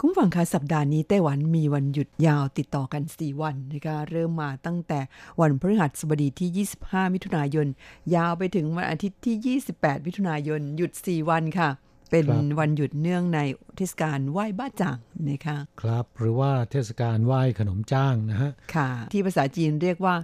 คุณฟังคะสัปดาห์นี้ไต้หวันมีวันหยุดยาวติดต่อกัน 4 วันนะคะเริ่มมาตั้งแต่วันพฤหัสบดีที่ 25 มิถุนายน ยาวไปถึงวันอาทิตย์ที่ 28 มิถุนายน หยุด 4 วันค่ะ เป็นครับวันหยุดเนื่องในเทศกาลไหว้บ้าจ่างนะคะ ครับหรือว่าเทศกาลไหว้ขนมจ้างนะฮะค่ะ ที่ภาษาจีนเรียกว่า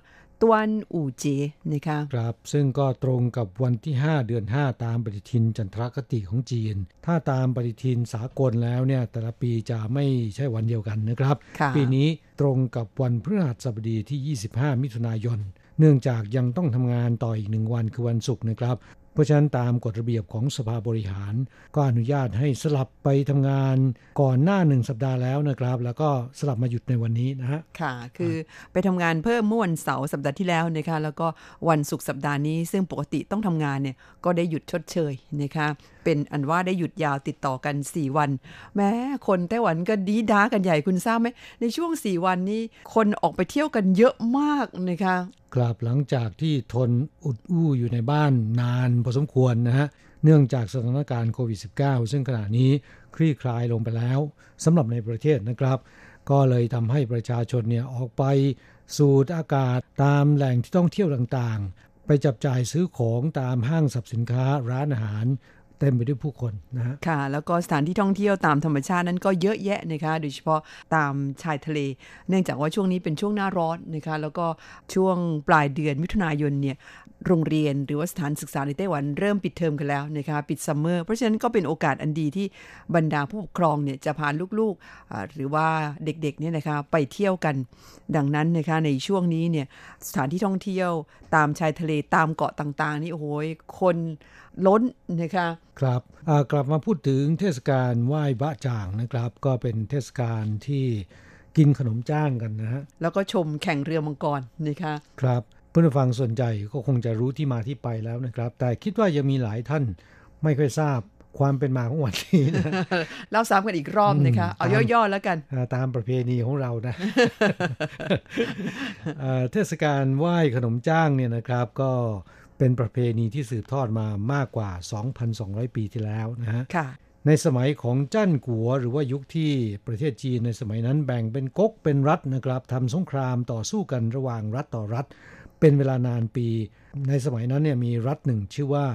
ตวนอู่เจนะคะครับซึ่งก็ตรงกับวันที่ 5 เดือน 5 ตามปฏิทินจันทรคติของจีน ถ้าตามปฏิทินสากลแล้วเนี่ยแต่ละปีจะไม่ใช่วันเดียวกันนะครับค่ะปีนี้ตรงกับวันพฤหัสบดีที่ 25 มิถุนายน เนื่องจากยังต้องทำงานต่ออีกหนึ่งวันคือวันศุกร์นะครับ เพราะฉะนั้นตามกฎระเบียบของสภาบริหาร ก็อนุญาตให้สลับไปทำงานก่อนหน้าหนึ่งสัปดาห์แล้วนะครับ แล้วก็สลับมาหยุดในวันนี้นะฮะค่ะ คือไปทำงานเพิ่มเมื่อวันเสาร์สัปดาห์ที่แล้วนะคะแล้วก็วันศุกร์สัปดาห์นี้ ซึ่งปกติต้องทำงานเนี่ยก็ได้หยุดชดเชยนะคะเป็นอันว่าได้หยุดยาวติดต่อกัน 4 วัน แม้คนไต้หวันก็ดีด้ากันใหญ่คุณทราบไหมในช่วง 4 วันนี้คนออกไปเที่ยวกันเยอะมากนะคะกลับหลังจากที่ทนอุดอู้อยู่ในบ้านนานพอสมควรนะฮะเนื่องจากสถานการณ์โควิด -19 ซึ่งขณะนี้คลี่คลายลงไปแล้วสำหรับในประเทศนะครับ ก็เลยทำให้ประชาชนเนี่ยออกไป สูดอากาศตามแหล่งที่ต้องเที่ยวต่างๆ ไปจับจ่ายซื้อของตามห้างสรรพสินค้าร้านอาหาร เต็มไปด้วยผู้คนนะฮะค่ะ แล้วก็สถานที่ท่องเที่ยวตามธรรมชาตินั้นก็เยอะแยะนะคะ โดยเฉพาะตามชายทะเล เนื่องจากว่าช่วงนี้เป็นช่วงหน้าร้อนนะคะ แล้วก็ช่วงปลายเดือนมิถุนายนเนี่ยโรงเรียนหรือว่าสถานศึกษาในไต้หวันเริ่มปิดเทอมกันแล้วนะคะปิดซัมเมอร์เพราะฉะนั้นก็เป็นโอกาสอันดีที่บรรดาผู้ปกครองเนี่ยจะพาลูกๆ หรือว่าเด็กๆเนี่ยนะคะไปเที่ยวกันดังนั้นนะคะในช่วงนี้เนี่ยสถานที่ท่องเที่ยวตามชายทะเลตามเกาะต่างๆนี่โอ้โหคน ล้นนะคะครับอ่ากลับมาพูดถึงเทศกาลไหว้บะจ่างนะครับ ก็เป็นเทศกาลที่กินขนมจ้างกันนะฮะแล้วก็ชมแข่งเรือมังกรนะคะครับเพื่อนผู้ฟังส่วนใหญ่ก็คงจะรู้ที่มาที่ไปแล้วนะครับ แต่คิดว่ายังมีหลายท่านไม่ค่อยทราบความเป็นมาของวันนี้นะเล่าซ้ำกันอีกรอบนะคะเอาตามย่อๆแล้วกันอ่าตามประเพณีของเรานะเอ่อเทศกาลไหว้ขนมจ้างเนี่ยนะครับ ก็ เป็นประเพณีที่สืบทอดมามากกว่า 2,200 ปีที่แล้วนะฮะค่ะในสมัยของจ้านกัว หรือว่ายุคที่ประเทศจีนในสมัยนั้นแบ่งเป็นก๊กเป็นรัฐนะครับทำสงครามต่อสู้กันระหว่างรัฐต่อรัฐ เป็นเวลานานปี ในสมัยนั้นเนี่ยมีรัฐหนึ่งชื่อว่า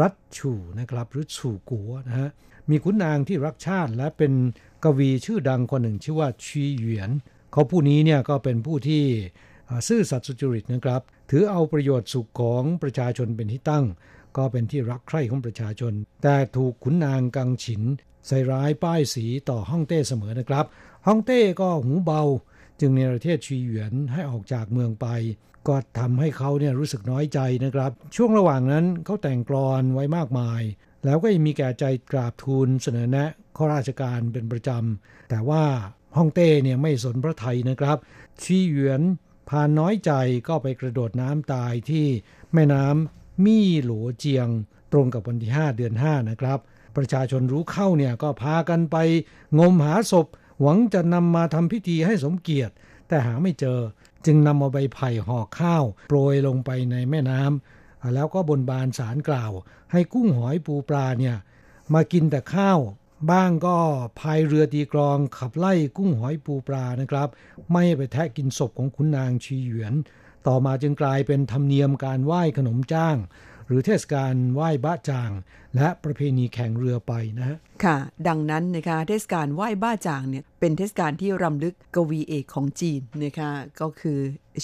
รัฐฉู่นะครับ หรือฉู่กัวนะฮะมีขุนนางที่รักชาติและเป็นกวีชื่อดังคนหนึ่งชื่อว่าชีเหวียน เขาผู้นี้เนี่ยก็เป็นผู้ที่อ่าซื่อสัตย์สุจริตนะครับ ถือเอาประโยชน์สุขของประชาชนเป็นที่ตั้ง ก็เป็นที่รักใคร่ของประชาชน แต่ถูกขุนนางกังฉิน ใส่ร้ายป้ายสีต่อฮ่องเต้เสมอนะครับฮ่องเต้ก็หูเบา จึงในประเทศชีเหวียนให้ออกจากเมืองไป ก็ทำให้เขาเนี่ยรู้สึกน้อยใจนะครับ ช่วงระหว่างนั้นเขาแต่งกลอนไว้มากมาย แล้วก็ยังมีแก่ใจกราบทูลเสนอแนะข้าราชการเป็นประจำแต่ว่าฮ่องเต้เนี่ยไม่สนพระไทยนะครับชีเหวียน พานน้อยใจก็ไปกระโดดน้ำตายที่แม่น้ำมี่หลัวเจียง ตรงกับวันที่ 5 เดือน 5 นะครับ ประชาชนรู้เข้าเนี่ยก็พากันไปงมหาศพ หวังจะนำมาทำพิธีให้สมเกียรติ แต่หาไม่เจอจึงนำเอาใบไผ่ห่อข้าวโปรยลงไปในแม่น้ำแล้วก็บนบานสารกล่าว ให้กุ้งหอยปูปลาเนี่ยมากินแต่ข้าว บ้างก็พายเรือตีกรองขับไล่กุ้งหอยปูปลานะครับ ไม่ให้ไปแทะกินศพของขุนนางชีหยวน ต่อมาจึงกลายเป็นธรรมเนียมการไหว้ขนมจ้าง หรือเทศกาลไหว้บ้าจาง และประเพณีแข่งเรือไปนะฮะค่ะ ดังนั้นนะคะเทศกาลไหว้บ้าจางเนี่ยเป็นเทศกาลที่รำลึกกวีเอกของจีนนะคะก็คือ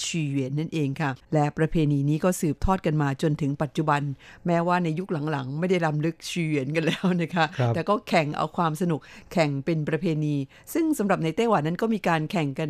ชีเหวียนนั่นเองค่ะ และประเพณีนี้ก็สืบทอดกันมาจนถึงปัจจุบัน แม้ว่าในยุคหลังๆ ไม่ได้รำลึกชีเหวียนกันแล้วนะคะครับแต่ก็แข่งเอาความสนุกแข่งเป็นประเพณี ซึ่งสำหรับในไต้หวันนั้นก็มีการแข่งกัน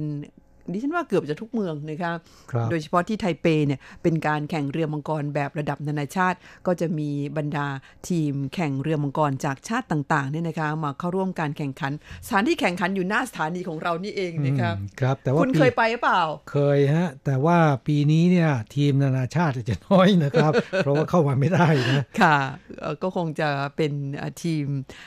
ดิฉันว่าเกือบจะทุกเมืองนะคะครับโดยเฉพาะที่ไทเปเนี่ยเป็นการแข่งเรือมังกรแบบระดับนานาชาติ ก็จะมีบรรดาทีมแข่งเรือมังกรจากชาติต่างๆเนี่ยนะคะมาเข้าร่วมการแข่งขัน สถานที่แข่งขันอยู่หน้าสถานีของเรานี่เองนะคะอืมครับ แต่ว่าคุณปีเคยไปหรือเปล่า เคยฮะ แต่ว่าปีนี้เนี่ยทีมนานาชาติจะน้อยนะครับ เพราะว่าเข้ามาไม่ได้นะค่ะเอ่อก็คงจะเป็นเอ่อทีม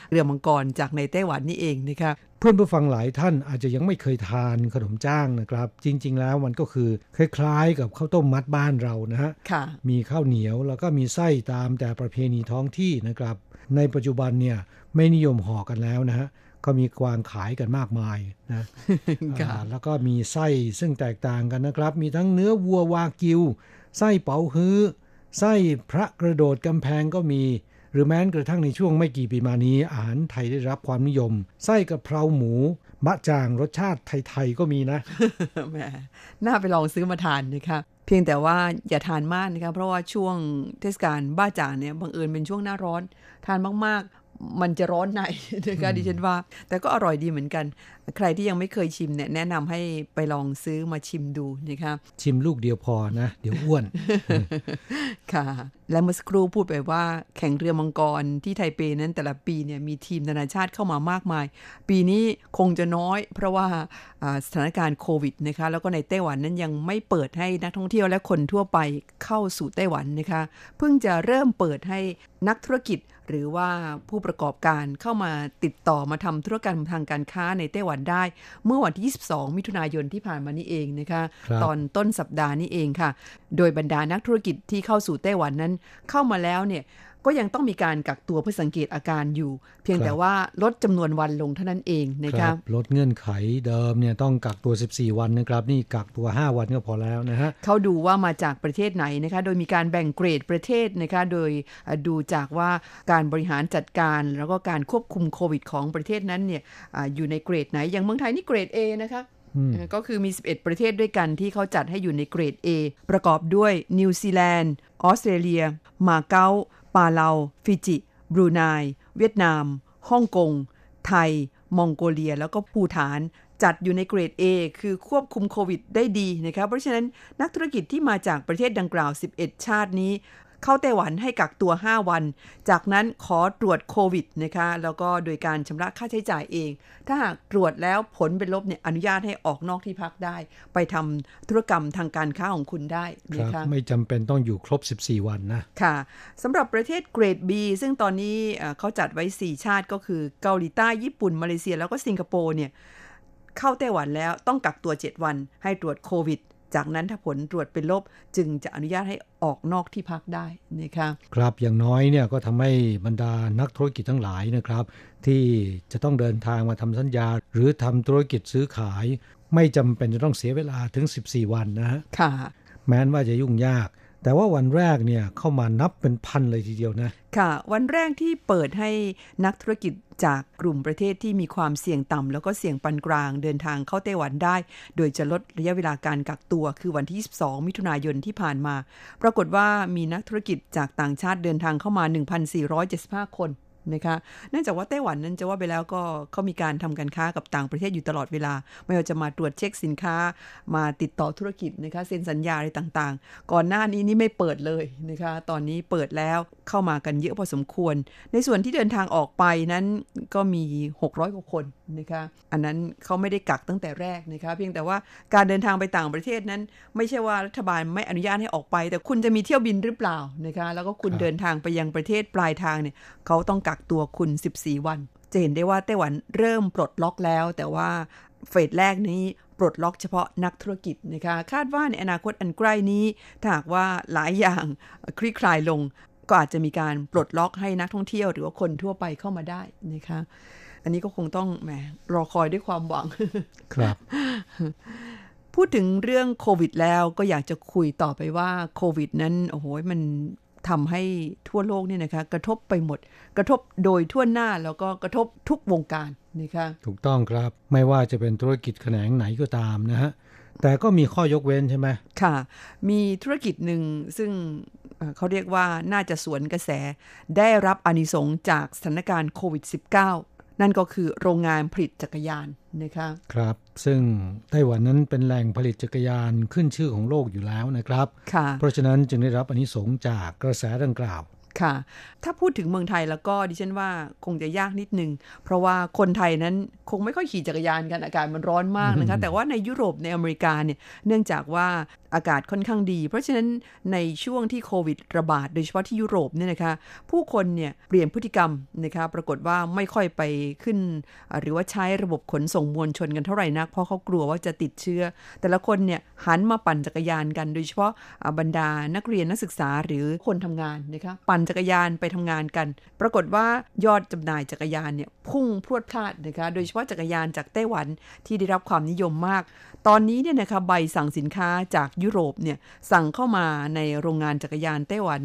เรือมังกรจากในไต้หวันนี่เองนะคะ เพื่อนผู้ฟังหลายท่านอาจจะยังไม่เคยทานขนมจ้างนะครับ จริง ๆ แล้วมันก็คือคล้ายๆ กับข้าวต้มมัดบ้านเรานะฮะค่ะมีข้าวเหนียวแล้วก็มีไส้ตามแต่ประเพณีท้องที่นะครับ ในปัจจุบันเนี่ยไม่นิยมห่อกันแล้วนะฮะก็มีกวางขายกันมากมายนะค่ะอ่าแล้วก็มีไส้ซึ่งแตกต่างกันนะครับ มีทั้งเนื้อวัววากิว ไส้เป๋าฮื้อ ไส้พระกระโดดกำแพงก็มี หรือแม้กระทั่งในช่วงไม่กี่ปีมานี้ อาหารไทยได้รับความนิยม ไส้กระเพราหมู มะจางรสชาติไทยๆก็มีนะแหมน่าไปลองซื้อมาทานนะคะเพียงแต่ว่าอย่าทานมากนะคะเพราะว่าช่วงเทศกาลบ้าจ่างเนี่ยบังเอิญเป็นช่วงหน้าร้อน ทานมากๆ มันจะร้อนในนะคะดิฉันว่า แต่ก็อร่อยดีเหมือนกัน ใครที่ยังไม่เคยชิมเนี่ยแนะนำให้ไปลองซื้อมาชิมดูนะคะชิมลูกเดียวพอนะ เดี๋ยวอ้วน ค่ะ และเมื่อสักครู่พูดไปว่า แข่งเรือมังกรที่ไทเปนั้นแต่ละปีเนี่ยมีทีมนานาชาติเข้ามามากมาย ปีนี้คงจะน้อย เพราะว่าอ่าสถานการณ์โควิดนะคะแล้วก็ในไต้หวันนั้นยังไม่เปิดให้นักท่องเที่ยวและคนทั่วไปเข้าสู่ไต้หวันนะคะ เพิ่งจะเริ่มเปิดให้นักธุรกิจ หรือว่าผู้ประกอบการเข้ามาติดต่อมาทำธุรกรรมทางการค้าในไต้หวันได้ เมื่อวันที่ 22 มิถุนายนที่ผ่านมานี้เองนะคะครับตอนต้นสัปดาห์นี้เองค่ะ โดยบรรดานักธุรกิจที่เข้าสู่ไต้หวันนั้นเข้ามาแล้วเนี่ย ก็ยังต้องมีการกักตัวเพื่อสังเกตอาการอยู่ เพียงครับแต่ว่าลดจำนวนวันลงเท่านั้นเองนะคคะรับลดเงื่อนไขเดิมเนี่ยต้องกักตัว 14 วันนะครับ นี่กักตัว 5 วันก็พอแล้วนะฮะเขาดูว่ามาจากประเทศไหนนะคะโดยมีการแบ่งเกรดประเทศนะคะโดยเอ่อดูจากว่าการบริหารจัดการแล้วก็การควบคุมโควิดของประเทศนั้นเนี่ยอาอยู่ในเกรดไหนอย่างเมืองไทยนี่เกรด A นะคะอืมเอ่อก็คือมี 11 ประเทศด้วยกันที่เขาจัดให้อยู่ในเกรด A ประกอบด้วยนิวซีแลนด์ ออสเตรเลีย มาเก๊า ปาเลา ฟิจิ บรูไน เวียดนาม ฮ่องกง ไทย มองโกเลีย แล้วก็ภูฐาน จัดอยู่ในเกรด A คือควบคุมโควิดได้ดีนะครับเพราะฉะนั้นนักธุรกิจที่มาจากประเทศดังกล่าว 11 ชาตินี้ เข้าไต้หวันให้กักตัว 5 วัน จากนั้นขอตรวจโควิดนะคะแล้วก็โดยการชำระค่าใช้จ่ายเอง ถ้าหากตรวจแล้วผลเป็นลบเนี่ยอนุญาตให้ออกนอกที่พักได้ ไปทำธุรกรรมทางการค้าของคุณได้คนะรับคะไม่จำเป็นต้องอยู่ครบ 14 วันนะค่ะสำหรับประเทศเกรด B ซึ่งตอนนี้เอ่อเขาจัดไว้ 4 ชาติก็คือเกาหลีใต้ญี่ปุ่น มาเลเซียแล้วก็สิงคโปร์เนี่ยเข้าไต้หวันแล้วต้องกักตัว 7 วันให้ตรวจโควิด จากนั้นถ้าผลตรวจเป็นลบจึงจะอนุญาตให้ออกนอกที่พักได้นะคะครับอย่างน้อยเนี่ยก็ทำให้บรรดานักธุรกิจทั้งหลายนะครับ ที่จะต้องเดินทางมาทำสัญญา หรือทำธุรกิจซื้อขาย ไม่จำเป็นจะต้องเสียเวลาถึง 14 วันนะฮะค่ะ แม้นว่าจะยุ่งยาก แต่ว่าวันแรกเนี่ยเข้ามานับเป็นพันเลยทีเดียวนะ ค่ะ วันแรกที่เปิดให้นักธุรกิจจากกลุ่มประเทศที่มีความเสี่ยงต่ำแล้วก็เสี่ยงปานกลางเดินทางเข้าไต้หวันได้ โดยจะลดระยะเวลาการกักตัวคือวันที่ 22 มิถุนายนที่ผ่านมา ปรากฏว่ามีนักธุรกิจจากต่างชาติเดินทางเข้ามา 1,475 คน นะคะเนื่องจากว่าไต้หวันนั้นจะว่าไปแล้วก็เขามีการทำการค้ากับต่างประเทศอยู่ตลอดเวลา ไม่ว่าจะมาตรวจเช็คสินค้า มาติดต่อธุรกิจนะคะเซ็นสัญญาอะไรต่างๆ ก่อนหน้านี้นี่ไม่เปิดเลยนะคะตอนนี้เปิดแล้วเข้ามากันเยอะพอสมควร ในส่วนที่เดินทางออกไปนั้นก็มี 600กว่าคนนะคะอันนั้นเขาไม่ได้กักตั้งแต่แรกนะคะเพียงแต่ว่าการเดินทางไปต่างประเทศนั้น ไม่ใช่ว่ารัฐบาลไม่อนุญาตให้ออกไป แต่คุณจะมีเที่ยวบินหรือเปล่านะคะแล้วก็คุณครับเดินทางไปยังประเทศปลายทางเนี่ยเขาต้องกักตัวคุณ 14 วัน จะเห็นได้ว่าไต้หวันเริ่มปลดล็อกแล้ว แต่ว่าเฟสแรกนี้ปลดล็อกเฉพาะนักธุรกิจนะคะคาดว่าในอนาคตอันใกล้นี้ถ้าหากว่าหลายอย่างคลี่คลายลง ก็อาจจะมีการปลดล็อกให้นักท่องเที่ยว หรือว่าคนทั่วไปเข้ามาได้นะคะ อันนี้ก็คงต้องแหมรอคอยด้วยความหวังครับ พูดถึงเรื่องโควิดแล้วก็อยากจะคุยต่อไปว่าโควิดนั้นโอ้โหมัน ทำให้ทั่วโลกเนี่ยนะคะกระทบไปหมด กระทบโดยทั่วหน้าแล้วก็กระทบทุกวงการนะคะถูกต้องครับไม่ว่าจะเป็นธุรกิจแขนงไหนก็ตามนะฮะแต่ก็มีข้อยกเว้นใช่ไหมค่ะ มีธุรกิจหนึ่งซึ่งเอ่อเขาเรียกว่าน่าจะสวนกระแสได้รับอานิสงส์จากสถานการณ์โควิด -19 นั่นก็คือโรงงานผลิตจักรยานนะคะครับ ซึ่งไต้หวันนั้นเป็นแหล่งผลิตจักรยานขึ้นชื่อของโลกอยู่แล้วนะครับค่ะเพราะฉะนั้นจึงได้รับอานิสงส์จากกระแสดังกล่าว ค่ะ ถ้าพูดถึงเมืองไทยแล้วก็ดิฉันว่าคงจะยากนิดนึง เพราะว่าคนไทยนั้นคงไม่ค่อยขี่จักรยานกันอากาศมันร้อนมากนะคะ แต่ว่าในยุโรปในอเมริกาเนี่ยเนื่องจากว่าอากาศค่อนข้างดี เพราะฉะนั้นในช่วงที่โควิดระบาด โดยเฉพาะที่ยุโรปเนี่ยนะคะ ผู้คนเนี่ยเปลี่ยนพฤติกรรมนะคะปรากฏว่าไม่ค่อยไปขึ้นอ่าหรือว่าใช้ระบบขนส่งมวลชนกันเท่าไหร่นัก เพราะเขากลัวว่าจะติดเชื้อ แต่ละคนเนี่ยหันมาปั่นจักรยานกัน โดยเฉพาะอ่าบรรดานักเรียนนักศึกษาหรือคนทำงานนะคะปั่นจักรยานไปทำงานกัน ปรากฏว่ายอดจำหน่ายจักรยานเนี่ยพุ่งพรวดพลาดนะคะ โดยเฉพาะจักรยานจากไต้หวันที่ได้รับความนิยมมาก ตอนนี้เนี่ยนะคะใบสั่งสินค้าจากยุโรปเนี่ยสั่งเข้ามาในโรงงานจักรยานไต้หวัน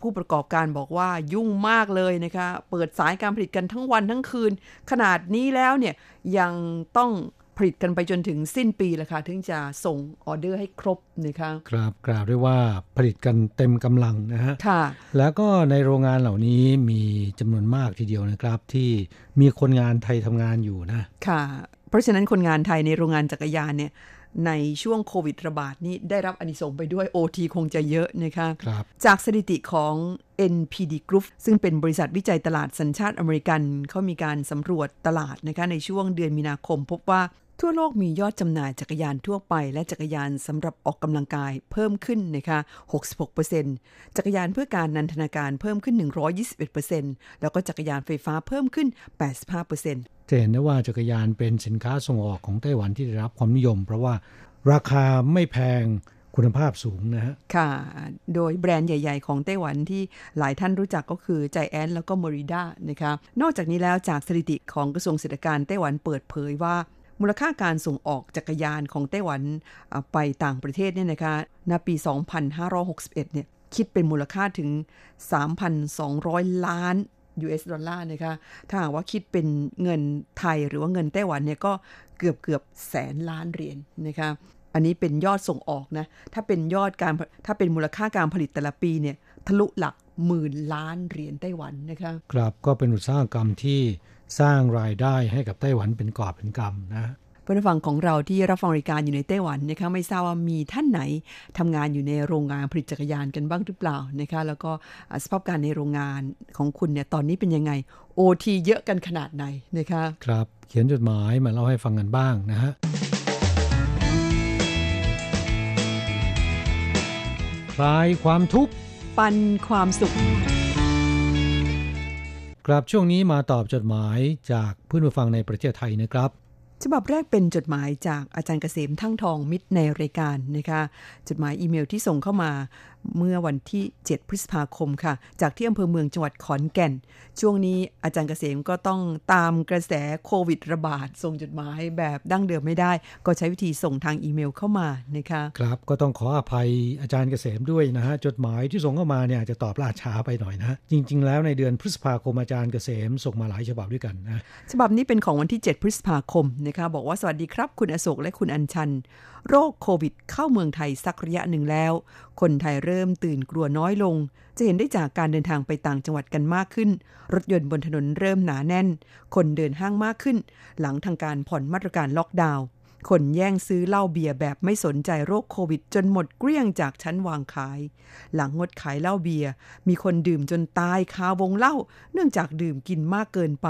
ผู้ประกอบการบอกว่ายุ่งมากเลยนะคะ เปิดสายการผลิตกันทั้งวันทั้งคืน ขนาดนี้แล้วเนี่ยยังต้อง ผลิตกันไปจนถึงสิ้นปีแล้วค่ะถึงจะส่งออเดอร์ให้ครบนะคะครับกล่าวได้ว่าผลิตกันเต็มกำลังนะฮะค่ะ แล้วก็ในโรงงานเหล่านี้มีจำนวนมากทีเดียวนะครับ ที่มีคนงานไทยทำงานอยู่นะค่ะ เพราะฉะนั้นคนงานไทยในโรงงานจักรยานเนี่ยในช่วงโควิดระบาดนี้ได้รับอานิสงส์ไปด้วย OT คงจะเยอะนะคะครับจากสถิติของ NPD Group ซึ่งเป็นบริษัทวิจัยตลาดสัญชาติอเมริกันเขามีการสำรวจตลาดนะคะในช่วงเดือนมีนาคม พบว่า ทั่วโลกมียอดจำหน่ายจักรยานทั่วไป และจักรยานสำหรับออกกำลังกายเพิ่มขึ้นนะคะ66%จักรยานเพื่อการนันทนาการเพิ่มขึ้น 121%แล้วก็จักรยานไฟฟ้าเพิ่มขึ้น 85%จะเห็นได้ว่าจักรยานเป็นสินค้าส่งออกของไต้หวันที่ได้รับความนิยม เพราะว่าราคาไม่แพงคุณภาพสูงนะฮะ ค่ะ โดยแบรนด์ใหญ่ ๆ ของไต้หวันที่หลายท่านรู้จักก็คือใจแอนแล้วก็มอริด้านะคะ นอกจากนี้แล้วจากสถิติของกระทรวงเศรษฐการไต้หวันเปิดเผยว่า มูลค่าการส่งออกจักรยานของไต้หวันไปต่างประเทศเนี่ยนะคะณปี 2561 เนี่ยคิดเป็นมูลค่าถึง 3,200 ล้าน US ดอลลาร์นะคะ ถ้าหากว่าคิดเป็นเงินไทยหรือว่าเงินไต้หวันเนี่ยก็เกือบเกือบแสนล้านเหรียญนะคะ อันนี้เป็นยอดส่งออกนะ ถ้าเป็นยอดการ ถ้าเป็นมูลค่าการผลิตแต่ละปีเนี่ยทะลุหลักหมื่นล้านเหรียญไต้หวันนะคะ ครับ ก็เป็นอุตสาหกรรมที่ สร้างรายได้ให้กับไต้หวันเป็นกอบเป็นกำนะเพื่อนผู้ฟังของเราที่รับฟังรายการอยู่ในไต้หวันนะคะไม่ทราบว่ามีท่านไหนทำงานอยู่ในโรงงานผลิตจักรยานกันบ้างหรือเปล่านะคะแล้วก็อ่าสภาพการในโรงงานของคุณเนี่ยตอนนี้เป็นยังไงโอทีเยอะกันขนาดไหนนะคะครับเขียนจดหมายมาเล่าให้ฟังกันบ้างนะฮะคลายความทุกข์ปันความสุข ครับช่วงนี้มาตอบจดหมายจากเพื่อนผู้ฟังในประเทศไทยนะครับ ฉบับแรกเป็นจดหมายจากอาจารย์เกษมทั้งทองมิตรในรายการนะคะ จดหมายอีเมลที่ส่งเข้ามา เมื่อวันที่ 7 พฤษภาคมค่ะ จากที่อำเภอเมืองจังหวัดขอนแก่น ช่วงนี้อาจารย์เกษมก็ต้องตามกระแสโควิดระบาด ส่งจดหมายแบบดั้งเดิมไม่ได้ ก็ใช้วิธีส่งทางอีเมลเข้ามานะคะครับก็ต้องขออภัยอาจารย์เกษมด้วยนะฮะจดหมายที่ส่งเข้ามาเนี่ยอาจจะตอบล่าช้าไปหน่อยนะจริง ๆ แล้วในเดือนพฤษภาคมอาจารย์เกษมส่งมาหลายฉบับด้วยกันนะฉบับนี้เป็นของวันที่ 7 พฤษภาคมนะคะบอกว่าสวัสดีครับ คุณอโศกและคุณอัญชัน โรคโควิดเข้าเมืองไทยสักระยะหนึ่งแล้ว คนไทยเริ่มตื่นกลัวน้อยลง จะเห็นได้จากการเดินทางไปต่างจังหวัดกันมากขึ้น รถยนต์บนถนนเริ่มหนาแน่น คนเดินห้างมากขึ้น หลังทางการผ่อนมาตรการล็อกดาวน์คนแย่งซื้อเหล้าเบียร์แบบไม่สนใจโรคโควิด จนหมดเกลี้ยงจากชั้นวางขาย หลังงดขายเหล้าเบียร์มีคนดื่มจนตายคาวงเหล้าเนื่องจากดื่มกินมากเกินไป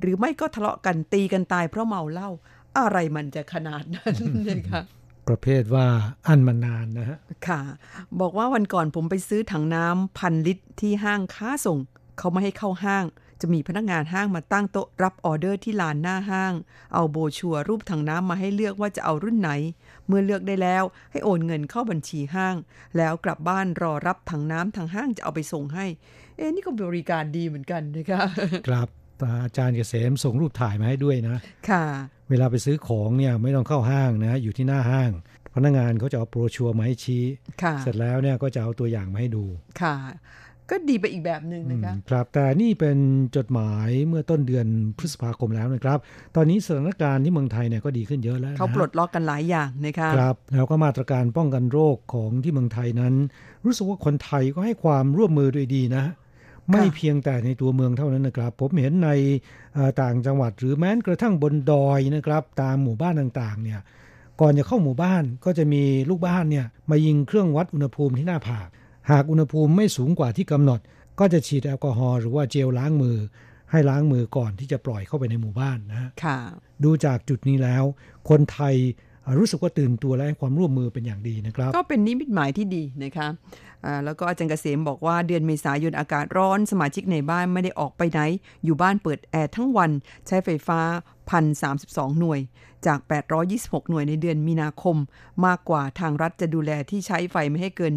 หรือไม่ก็ทะเลาะกันตีกันตายเพราะเมาเหล้าอะไรมันจะขนาดนั้นนะคะ ประเภทว่าอันมานานนะฮะ ค่ะ บอกว่าวันก่อนผมไปซื้อถังน้ำพันลิตรที่ห้างค้าส่ง เขาไม่ให้เข้าห้าง จะมีพนักงานห้างมาตั้งโต๊ะรับออเดอร์ที่ลานหน้าห้าง เอาโบรชัวร์รูปถังน้ำมาให้เลือกว่าจะเอารุ่นไหน เมื่อเลือกได้แล้วให้โอนเงินเข้าบัญชีห้าง แล้วกลับบ้านรอรับถังน้ำทางห้างจะเอาไปส่งให้ เอ๊ะนี่ก็บริการดีเหมือนกันนะคะ ครับอาจารย์เกษมส่งรูปถ่ายมาให้ด้วยนะ ค่ะ เวลาไปซื้อของเนี่ยไม่ต้องเข้าห้างนะอยู่ที่หน้าห้าง พนักงานเขาจะเอาโปรชัวร์มาให้ชี้ค่ะเสร็จแล้วเนี่ยก็จะเอาตัวอย่างมาให้ดู ค่ะ ก็ดีไปอีกแบบหนึ่งนะคะครับแต่นี่เป็นจดหมายเมื่อต้นเดือนพฤษภาคมแล้วนะครับ ตอนนี้สถานการณ์ที่เมืองไทยเนี่ยก็ดีขึ้นเยอะแล้วนะเขาปลดล็อกกันหลายอย่างนะคะครับแล้วก็มาตรการป้องกันโรคของที่เมืองไทยนั้น รู้สึกว่าคนไทยก็ให้ความร่วมมือด้วยดีนะ ไม่เพียงแต่ในตัวเมืองเท่านั้นนะครับ ผมเห็นในเอ่อต่างจังหวัดหรือแม้กระทั่งบนดอยนะครับ ตามหมู่บ้านต่างๆ เนี่ย ก่อนจะเข้าหมู่บ้านก็จะมีลูกบ้านเนี่ยมายิงเครื่องวัดอุณหภูมิที่หน้าผาก หากอุณหภูมิไม่สูงกว่าที่กำหนด ก็จะฉีดแอลกอฮอล์หรือว่าเจลล้างมือ ให้ล้างมือก่อนที่จะปล่อยเข้าไปในหมู่บ้านนะฮะค่ะดูจากจุดนี้แล้ว คนไทยอ่า รู้สึกว่าตื่นตัวและให้ความร่วมมือเป็นอย่างดีนะครับ ก็เป็นนิมิตหมายที่ดีนะคะอ่าแล้วก็อาจารย์เกษมบอกว่าเดือนเมษายนอากาศร้อนสมาชิกในบ้านไม่ได้ออกไปไหน อยู่บ้านเปิดแอร์ทั้งวันใช้ไฟฟ้า 1,032 หน่วย จาก 826 หน่วยในเดือนมีนาคม มากกว่าทางรัฐจะดูแลที่ใช้ไฟไม่ให้เกิน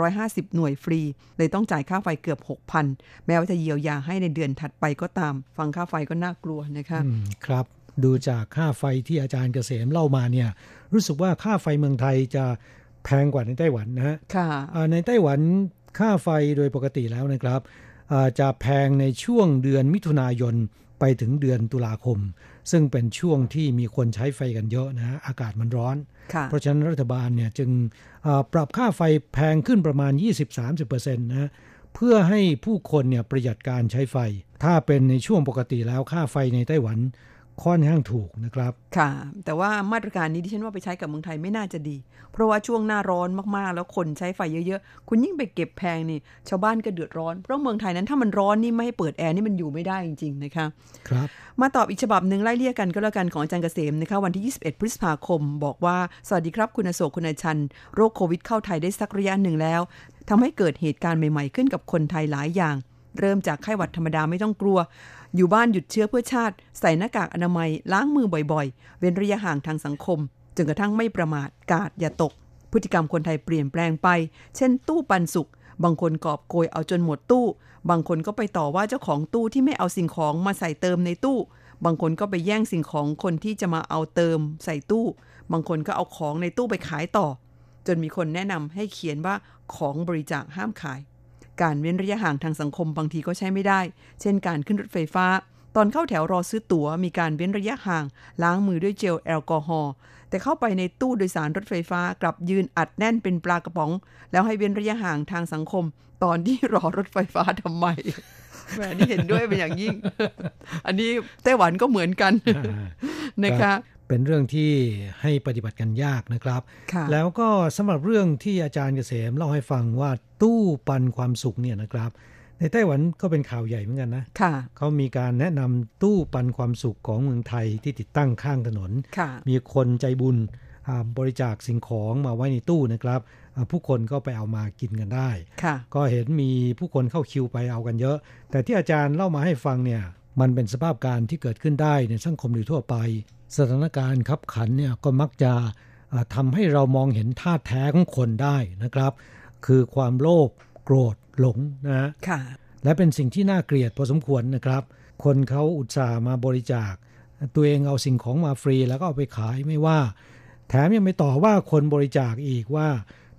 150 หน่วยฟรี เลยต้องจ่ายค่าไฟเกือบ 6,000 แม้ว่าจะเยียวยาให้ในเดือนถัดไปก็ตาม ฟังค่าไฟก็น่ากลัวนะคะอืมครับ ดูจากค่าไฟที่อาจารย์เกษมเล่ามาเนี่ย รู้สึกว่าค่าไฟเมืองไทยจะแพงกว่าในไต้หวันนะฮะค่ะอ่าในไต้หวันค่าไฟโดยปกติแล้วนะครับอ่าจะแพงในช่วงเดือนมิถุนายนไปถึงเดือนตุลาคม ซึ่งเป็นช่วงที่มีคนใช้ไฟกันเยอะนะฮะอากาศมันร้อนค่ะเพราะฉะนั้นรัฐบาลเนี่ยจึงอ่าปรับค่าไฟแพงขึ้นประมาณ 20-30%นะฮะเพื่อให้ผู้คนเนี่ยประหยัดการใช้ไฟ ถ้าเป็นในช่วงปกติแล้วค่าไฟในไต้หวัน ค่อนข้างถูกนะครับ ค่ะ แต่ว่ามาตรการนี้ที่ฉันว่าไปใช้กับเมืองไทยไม่น่าจะดี เพราะว่าช่วงหน้าร้อนมากๆ แล้วคนใช้ไฟเยอะๆ คุณยิ่งไปเก็บแพงนี่ ชาวบ้านก็เดือดร้อน เพราะเมืองไทยนั้นถ้ามันร้อนนี่ไม่ให้เปิดแอร์นี่มันอยู่ไม่ได้จริงๆนะคะครับ มาตอบอีกฉบับหนึ่งไล่เลี่ยกันก็แล้วกันของอาจารย์เกษมนะคะวันที่ 21 พฤษภาคม บอกว่า สวัสดีครับคุณอโศกคุณอาชัน โรคโควิดเข้าไทยได้สักระยะหนึ่งแล้วทำให้เกิดเหตุการณ์ใหม่ๆขึ้นกับคนไทยหลายอย่าง เริ่มจากไข้หวัดธรรมดาไม่ต้องกลัว อยู่บ้านหยุดเชื้อเพื่อชาติ ใส่หน้ากากอนามัย ล้างมือบ่อยๆ เว้นระยะห่างทางสังคมจนกระทั่งไม่ประมาทกาดอย่าตก พฤติกรรมคนไทยเปลี่ยนแปลงไป เช่น ตู้ปันสุกบางคนกอบโกยเอาจนหมดตู้ บางคนก็ไปต่อว่าเจ้าของตู้ที่ไม่เอาสิ่งของมาใส่เติมในตู้ บางคนก็ไปแย่งสิ่งของคนที่จะมาเอาเติมใส่ตู้ บางคนก็เอาของในตู้ไปขายต่อ จนมีคนแนะนำให้เขียนว่าของบริจาคห้ามขาย การเว้นระยะห่างทางสังคมบางทีก็ใช้ไม่ได้ เช่นการขึ้นรถไฟฟ้า ตอนเข้าแถวรอซื้อตั๋วมีการเว้นระยะห่าง ล้างมือด้วยเจลแอลกอฮอล์แต่เข้าไปในตู้โดยสารรถไฟฟ้ากลับยืนอัดแน่นเป็นปลากระป๋อง แล้วให้เว้นระยะห่างทางสังคม ตอนที่รอรถไฟฟ้าทำไม แหมนี่เห็นด้วยเป็นอย่างยิ่ง อันนี้ไต้หวันก็เหมือนกันนะคะเป็นเรื่องที่ให้ปฏิบัติกันยากนะครับค่ะแล้วก็สำหรับเรื่องที่อาจารย์เกษมเล่าให้ฟังว่าตู้ปันความสุขเนี่ยนะครับ ในไต้หวันก็เป็นข่าวใหญ่เหมือนกันนะค่ะเขามีการแนะนำตู้ปันความสุขของเมืองไทยที่ติดตั้งข้างถนนค่ะมีคนใจบุญอ่าบริจาคสิ่งของมาไว้ในตู้นะครับอ่า ผู้คนก็ไปเอามากินกันได้ค่ะก็เห็นมีผู้คนเข้าคิวไปเอากันเยอะ แต่ที่อาจารย์เล่ามาให้ฟังเนี่ยมันเป็นสภาพการที่เกิดขึ้นได้ในสังคมโดยทั่วไป สถานการณ์ขับขันเนี่ยก็มักจะอ่าทำให้เรามองเห็นท่าแท้ของคนได้นะครับ คือความโลภโกรธหลงนะฮะค่ะและเป็นสิ่งที่น่าเกลียดพอสมควรนะครับ คนเขาอุตส่าห์มาบริจาค ตัวเองเอาสิ่งของมาฟรีแล้วก็เอาไปขายไม่ว่า แถมยังไม่ต่อว่าคนบริจาคอีกว่า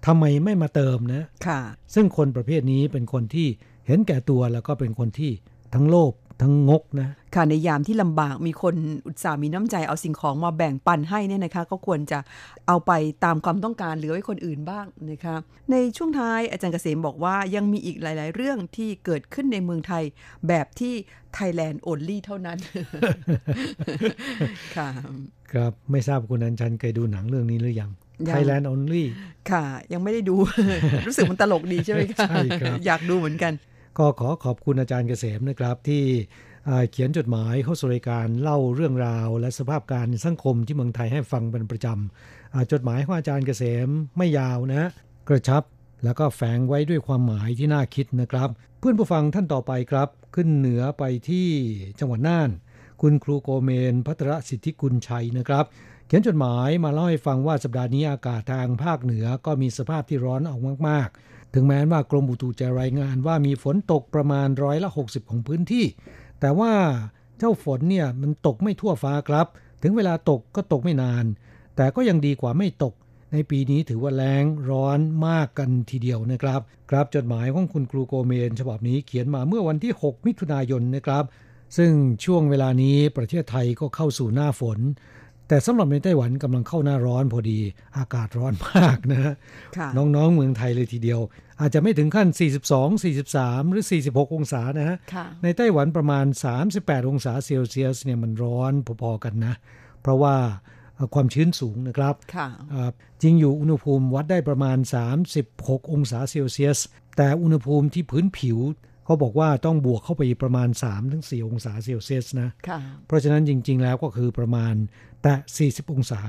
ทำไมไม่มาเติมนะค่ะ ซึ่งคนประเภทนี้เป็นคนที่เห็นแก่ตัวแล้วก็เป็นคนที่ทั้งโลภทั้งงกนะ ค่ะในยามที่ลำบากมีคนอุตส่าห์มีน้ำใจเอาสิ่งของมาแบ่งปันให้เนี่ยนะคะ ก็ควรจะเอาไปตามความต้องการเหลือไว้คนอื่นบ้างนะคะ ในช่วงท้ายอาจารย์เกษมบอกว่ายังมีอีกหลาย ๆ เรื่องที่เกิดขึ้นในเมืองไทย แบบที่ Thailand only เท่านั้น ค่ะ ครับไม่ทราบคุณอัญชันเคยดูหนังเรื่องนี้หรือยังยัง Thailand Only ค่ะ ยังไม่ได้ดู รู้สึกมันตลกดีใช่ไหมคะใช่ครับอยากดูเหมือนกัน ก็ขอขอบคุณอาจารย์เกษมนะครับที่เอ่อเขียนจดหมายเข้าสู่รายการเล่าเรื่องราว และสภาพการสังคมที่เมืองไทยให้ฟังเป็นประจำอ่าจดหมายของอาจารย์เกษมไม่ยาวนะ กระชับแล้วก็แฝงไว้ด้วยความหมายที่น่าคิดนะครับ เพื่อนผู้ฟังท่านต่อไปครับ ขึ้นเหนือไปที่จังหวัดน่าน คุณครูโกเมนพัทรสิทธิกุลชัยนะครับ เขียนจดหมายมาเล่าให้ฟังว่าสัปดาห์นี้อากาศทางภาคเหนือก็มีสภาพที่ร้อนออกมาก ๆ ถึงแม้ว่ากรมอุตุจะรายงานว่ามีฝนตกประมาณร้อยละ 60 ของพื้นที่ แต่ว่าเจ้าฝนเนี่ยมันตกไม่ทั่วฟ้าครับ ถึงเวลาตกก็ตกไม่นาน แต่ก็ยังดีกว่าไม่ตก ในปีนี้ถือว่าแรงร้อนมากกันทีเดียวนะครับ ครับจดหมายของคุณครูโกเมน ฉบับนี้เขียนมาเมื่อวันที่ 6 มิถุนายนนะครับ ซึ่งช่วงเวลานี้ประเทศไทยก็เข้าสู่หน้าฝน แต่สำหรับในไต้หวันกำลังเข้าหน้าร้อนพอดี อากาศร้อนมากนะค่ะน้องๆเมืองไทยเลยทีเดียว อาจจะไม่ถึงขั้น 42 43 หรือ 46 องศานะฮะค่ะในไต้หวันประมาณ 38 องศาเซลเซียสเนี่ยมันร้อนพอๆกันนะ เพราะว่าเอ่อความชื้นสูงนะครับค่ะอ่าจริงอยู่อุณหภูมิวัดได้ประมาณ 36 องศาเซลเซียส แต่อุณหภูมิที่พื้นผิว เขาบอกว่าต้องบวกเข้าไปอีกประมาณ 3-4องศาเซลเซียสนะค่ะเพราะฉะนั้นจริง ๆ แล้วก็คือประมาณแต่ 40 องศา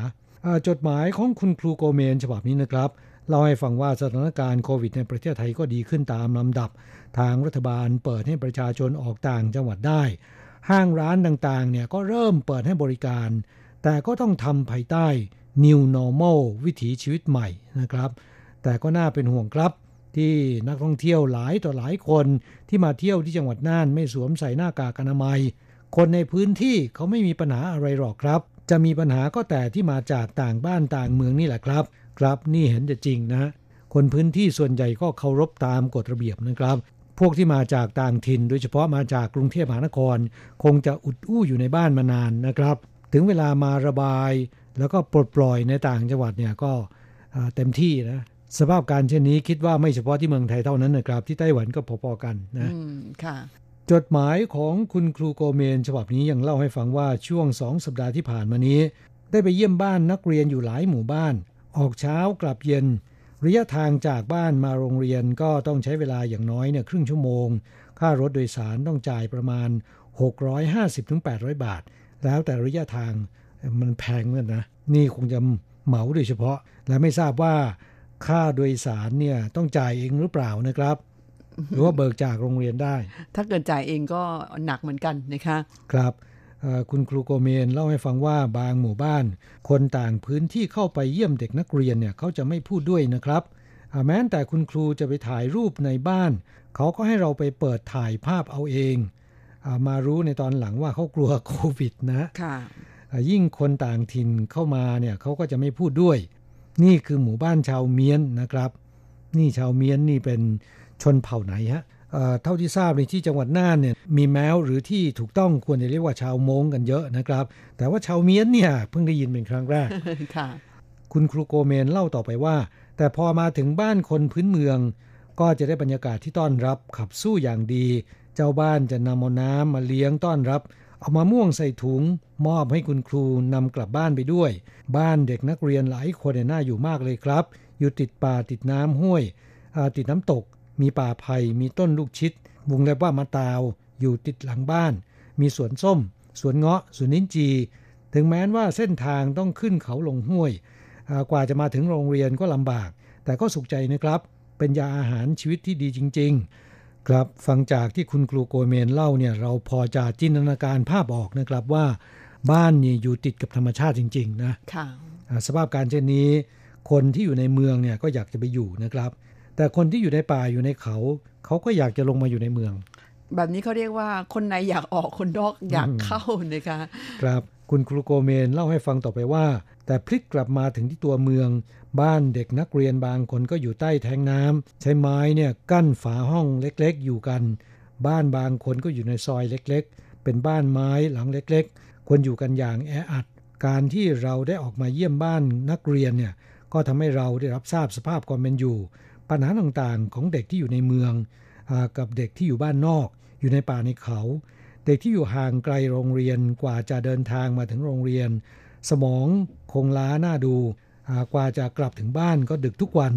อ่าจดหมายของคุณครูโกเมนฉบับนี้นะครับเล่าให้ฟังว่าสถานการณ์โควิดในประเทศไทยก็ดีขึ้นตามลำดับ ทางรัฐบาลเปิดให้ประชาชนออกต่างจังหวัดได้ ห้างร้านต่างๆเนี่ยก็เริ่มเปิดให้บริการ แต่ก็ต้องทำภายใต้ New Normal วิถีชีวิตใหม่นะครับ แต่ก็น่าเป็นห่วงครับ ที่นักท่องเที่ยวหลายต่อหลายคนที่มาเที่ยวที่จังหวัดน่านไม่สวมใส่หน้ากากอนามัย คนในพื้นที่เขาไม่มีปัญหาอะไรหรอกครับ จะมีปัญหาก็แต่ที่มาจากต่างบ้านต่างเมืองนี่แหละครับ ครับนี่เห็นจะจริงนะ คนพื้นที่ส่วนใหญ่ก็เคารพตามกฎระเบียบนะครับ พวกที่มาจากต่างถิ่น โดยเฉพาะมาจากกรุงเทพมหานคร คงจะอุดอู้อยู่ในบ้านมานานนะครับ ถึงเวลามาระบาย แล้วก็ปลดปล่อยในต่างจังหวัดเนี่ยก็เต็มที่นะ สภาพการเช่นนี้คิดว่าไม่เฉพาะที่เมืองไทยเท่านั้นนะครับ ที่ไต้หวันก็พอๆกันนะอืมค่ะจดหมายของคุณครูโกเมน ฉบับนี้ยังเล่าให้ฟังว่าช่วงสองสัปดาห์ที่ผ่านมานี้ ได้ไปเยี่ยมบ้านนักเรียนอยู่หลายหมู่บ้าน ออกเช้ากลับเย็น ระยะทางจากบ้านมาโรงเรียนก็ต้องใช้เวลาอย่างน้อยเนี่ยครึ่งชั่วโมง ค่ารถโดยสารต้องจ่ายประมาณ 650-800 บาท แล้วแต่ระยะทางมันแพงเหมือนกันนะ นี่คงจะเหมาโดยเฉพาะ และไม่ทราบว่า ค่าโดยสารเนี่ยต้องจ่ายเองหรือเปล่านะครับ หรือว่าเบิกจากโรงเรียนได้ ถ้าเกิดจ่ายเองก็หนักเหมือนกันนะคะ ครับเอ่อคุณครูโกเมนเล่าให้ฟังว่าบางหมู่บ้าน คนต่างพื้นที่เข้าไปเยี่ยมเด็กนักเรียนเนี่ยเขาจะไม่พูดด้วยนะครับอ่าแม้แต่คุณครูจะไปถ่ายรูปในบ้าน เขาก็ให้เราไปเปิดถ่ายภาพเอาเองอามารู้ในตอนหลังว่าเขากลัวโควิดนะค่ะอ่ายิ่งคนต่างถิ่นเข้ามาเนี่ยเขาก็จะไม่พูดด้วย นี่คือหมู่บ้านชาวเมียนนะครับ นี่ชาวเมียนนี่เป็นชนเผ่าไหนฮะเอ่อเท่าที่ทราบในที่จังหวัดน่านเนี่ยมีแมวหรือที่ถูกต้องควรจะเรียกว่าชาวมงกันเยอะนะครับ แต่ว่าชาวเมียนเนี่ยเพิ่งได้ยินเป็นครั้งแรกค่ะ คุณครูโกเมนเล่าต่อไปว่า แต่พอมาถึงบ้านคนพื้นเมือง ก็จะได้บรรยากาศที่ต้อนรับขับสู้อย่างดี เจ้าบ้านจะนำเอาน้ำมาเลี้ยงต้อนรับ เอามาม่วงใส่ถุง มอบให้คุณครูนำกลับบ้านไปด้วย บ้านเด็กนักเรียนหลายคนเนี่ยน่าอยู่มากเลยครับ อยู่ติดป่าติดน้ำห้วยติดน้ำตก มีป่าไผ่มีต้นลูกชิดวงเล็บว่ามะตาว อยู่ติดหลังบ้าน มีสวนส้ม สวนเงาะสวนนิ้นจี ถึงแม้ว่าเส้นทางต้องขึ้นเขาลงห้วย กว่าจะมาถึงโรงเรียนก็ลำบาก แต่ก็สุขใจนะครับ เป็นยาอาหารชีวิตที่ดีจริง ๆ ครับฟังจากที่คุณครูโกเมนเล่าเนี่ยเราพอจะจินตนาการภาพออกนะครับว่าบ้านนี่อยู่ติดกับธรรมชาติจริง ๆ นะค่ะอ่าสภาพการเช่นนี้ คนที่อยู่ในเมืองเนี่ยก็อยากจะไปอยู่นะครับ แต่คนที่อยู่ในป่าอยู่ในเขา เขาก็อยากจะลงมาอยู่ในเมือง แบบนี้เขาเรียกว่าคนในอยากออกคนนอกอยากเข้านะคะครับคุณครูโกเมนเล่าให้ฟังต่อไปว่า แต่พลิกกลับมาถึงที่ตัวเมือง บ้านเด็กนักเรียนบางคนก็อยู่ใต้แทงน้ำใช้ไม้เนี่ยกั้นฝาห้องเล็กๆ อยู่กัน บ้านบางคนก็อยู่ในซอยเล็กๆ เป็นบ้านไม้หลังเล็กๆ คนอยู่กันอย่างแออัด การที่เราได้ออกมาเยี่ยมบ้านนักเรียนเนี่ยก็ทำให้เราได้รับทราบสภาพความเป็นอยู่ ปัญหาต่างๆของเด็กที่อยู่ในเมืองอกับเด็กที่อยู่บ้านนอก อยู่ในป่าในเขา เด็กที่อยู่ห่างไกลโรงเรียนกว่าจะเดินทางมาถึงโรงเรียน สมอง คงล้าหน้าดูากว่าจะกลับถึงบ้านก็ดึกทุกวัน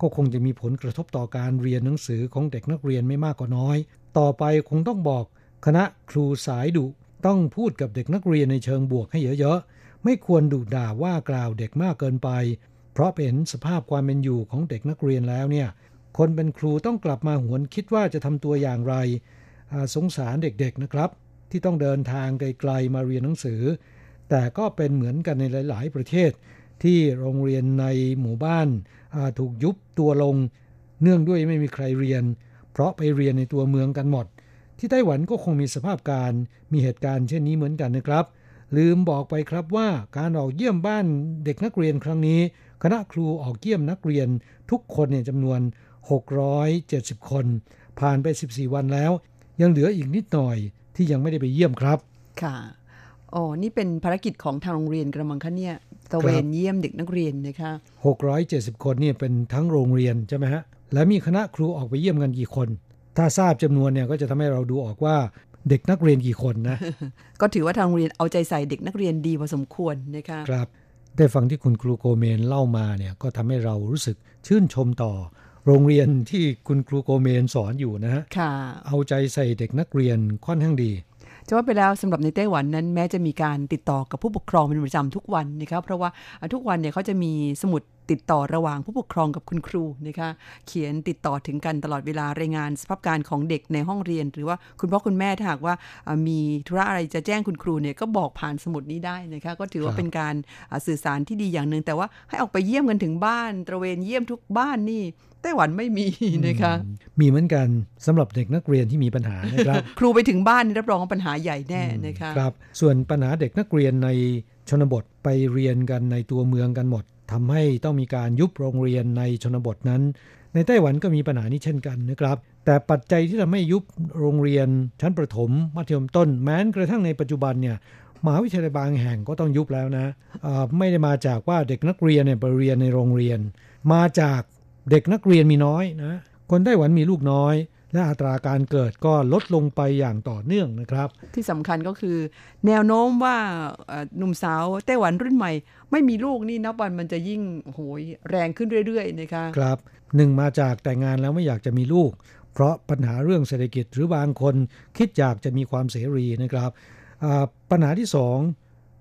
ก็คงจะมีผลกระทบต่อการเรียนหนังสือของเด็กนักเรียนไม่มากก็น้อย ต่อไปคงต้องบอกคณะครูสายดุต้องพูดกับเด็กนักเรียนในเชิงบวกให้เยอะๆ ไม่ควรดุด่าว่ากล่าวเด็กมากเกินไป เพราะเป็นสภาพความเป็นอยู่ของเด็กนักเรียนแล้วเนี่ย คนเป็นครูต้องกลับมาหวนคิดว่าจะทำตัวอย่างไร สงสารเด็กๆนะครับ ที่ต้องเดินทางไกลๆมาเรียนหนังสือ แต่ก็เป็นเหมือนกันในหลาย ๆ ประเทศ ที่โรงเรียนในหมู่บ้านถูกยุบตัวลง เนื่องด้วยไม่มีใครเรียน เพราะไปเรียนในตัวเมืองกันหมด ที่ไต้หวันก็คงมีสภาพการมีเหตุการณ์เช่นนี้เหมือนกันนะครับ ลืมบอกไปครับว่าการออกเยี่ยมบ้านเด็กนักเรียนครั้งนี้ คณะครูออกเยี่ยมนักเรียนทุกคนเนี่ยจำนวน 670 คน ผ่านไป 14 วันแล้ว ยังเหลืออีกนิดหน่อยที่ยังไม่ได้ไปเยี่ยมครับ ค่ะ อ๋อ นี่เป็นภารกิจของทางโรงเรียนกระมังคะเนี่ยตะเวนเยี่ยมเด็กนักเรียนนะคะ670 คนเนี่ยเป็นทั้งโรงเรียนใช่ไหมฮะ และมีคณะครูออกไปเยี่ยมกันกี่คน ถ้าทราบจำนวนเนี่ยก็จะทำให้เราดูออกว่าเด็กนักเรียนกี่คนนะ ก็ถือว่าทางโรงเรียนเอาใจใส่เด็กนักเรียนดีพอสมควรนะคะ ครับ ได้ฟังที่คุณครูโกเมนเล่ามาเนี่ยก็ทำให้เรารู้สึกชื่นชมต่อ โรงเรียนที่คุณครูโกเมนสอนอยู่นะฮะค่ะเอาใจใส่เด็กนักเรียนค่อนข้างดี จะว่าไปแล้วสำหรับในไต้หวันนั้น แม้จะมีการติดต่อกับผู้ปกครองเป็นประจำทุกวันนะครับเพราะว่าทุกวันเนี่ยเขาจะมีสมุดติดต่อระหว่างผู้ปกครองกับคุณครูนะคะเขียนติดต่อถึงกันตลอดเวลารายงานสภาพการของเด็กในห้องเรียน หรือว่าคุณพ่อคุณแม่ถ้าหากว่ามีธุระอะไรจะแจ้งคุณครูเนี่ยก็บอกผ่านสมุดนี้ได้นะคะก็ถือว่าเป็นการสื่อสารที่ดีอย่างหนึ่งแต่ว่าให้ออกไปเยี่ยมกันถึงบ้านตระเวนเยี่ยมทุกบ้านนี่ ไต้หวันไม่มีนะคะ มีเหมือนกันสำหรับเด็กนักเรียนที่มีปัญหานะครับ ครูไปถึงบ้านนี่รับรองว่าปัญหาใหญ่แน่นะคะครับ ส่วนปัญหาเด็กนักเรียนในชนบทไปเรียนกันในตัวเมืองกันหมดทำให้ต้องมีการยุบโรงเรียนในชนบทนั้น ในไต้หวันก็มีปัญหานี้เช่นกันนะครับ แต่ปัจจัยที่ทำให้ยุบโรงเรียนชั้นประถม มัธยมต้น แม้กระทั่งในปัจจุบันเนี่ยมหาวิทยาลัยบางแห่งก็ต้องยุบแล้วนะ ไม่ได้มาจากว่าเด็กนักเรียนเนี่ยไปเรียนในโรงเรียน มาจาก เด็กนักเรียนมีน้อยนะ คนไต้หวันมีลูกน้อย และอัตราการเกิดก็ลดลงไปอย่างต่อเนื่องนะครับ ที่สำคัญก็คือ แนวโน้มว่าหนุ่มสาวไต้หวันรุ่นใหม่ ไม่มีลูกนี่นับวันมันจะยิ่งโหยแรงขึ้นเรื่อยๆนะคะครับหนึ่งมาจากแต่งงานแล้วไม่อยากจะมีลูก เพราะปัญหาเรื่องเศรษฐกิจหรือบางคนคิดอยากจะมีความเสรีนะครับปัญหาที่สอง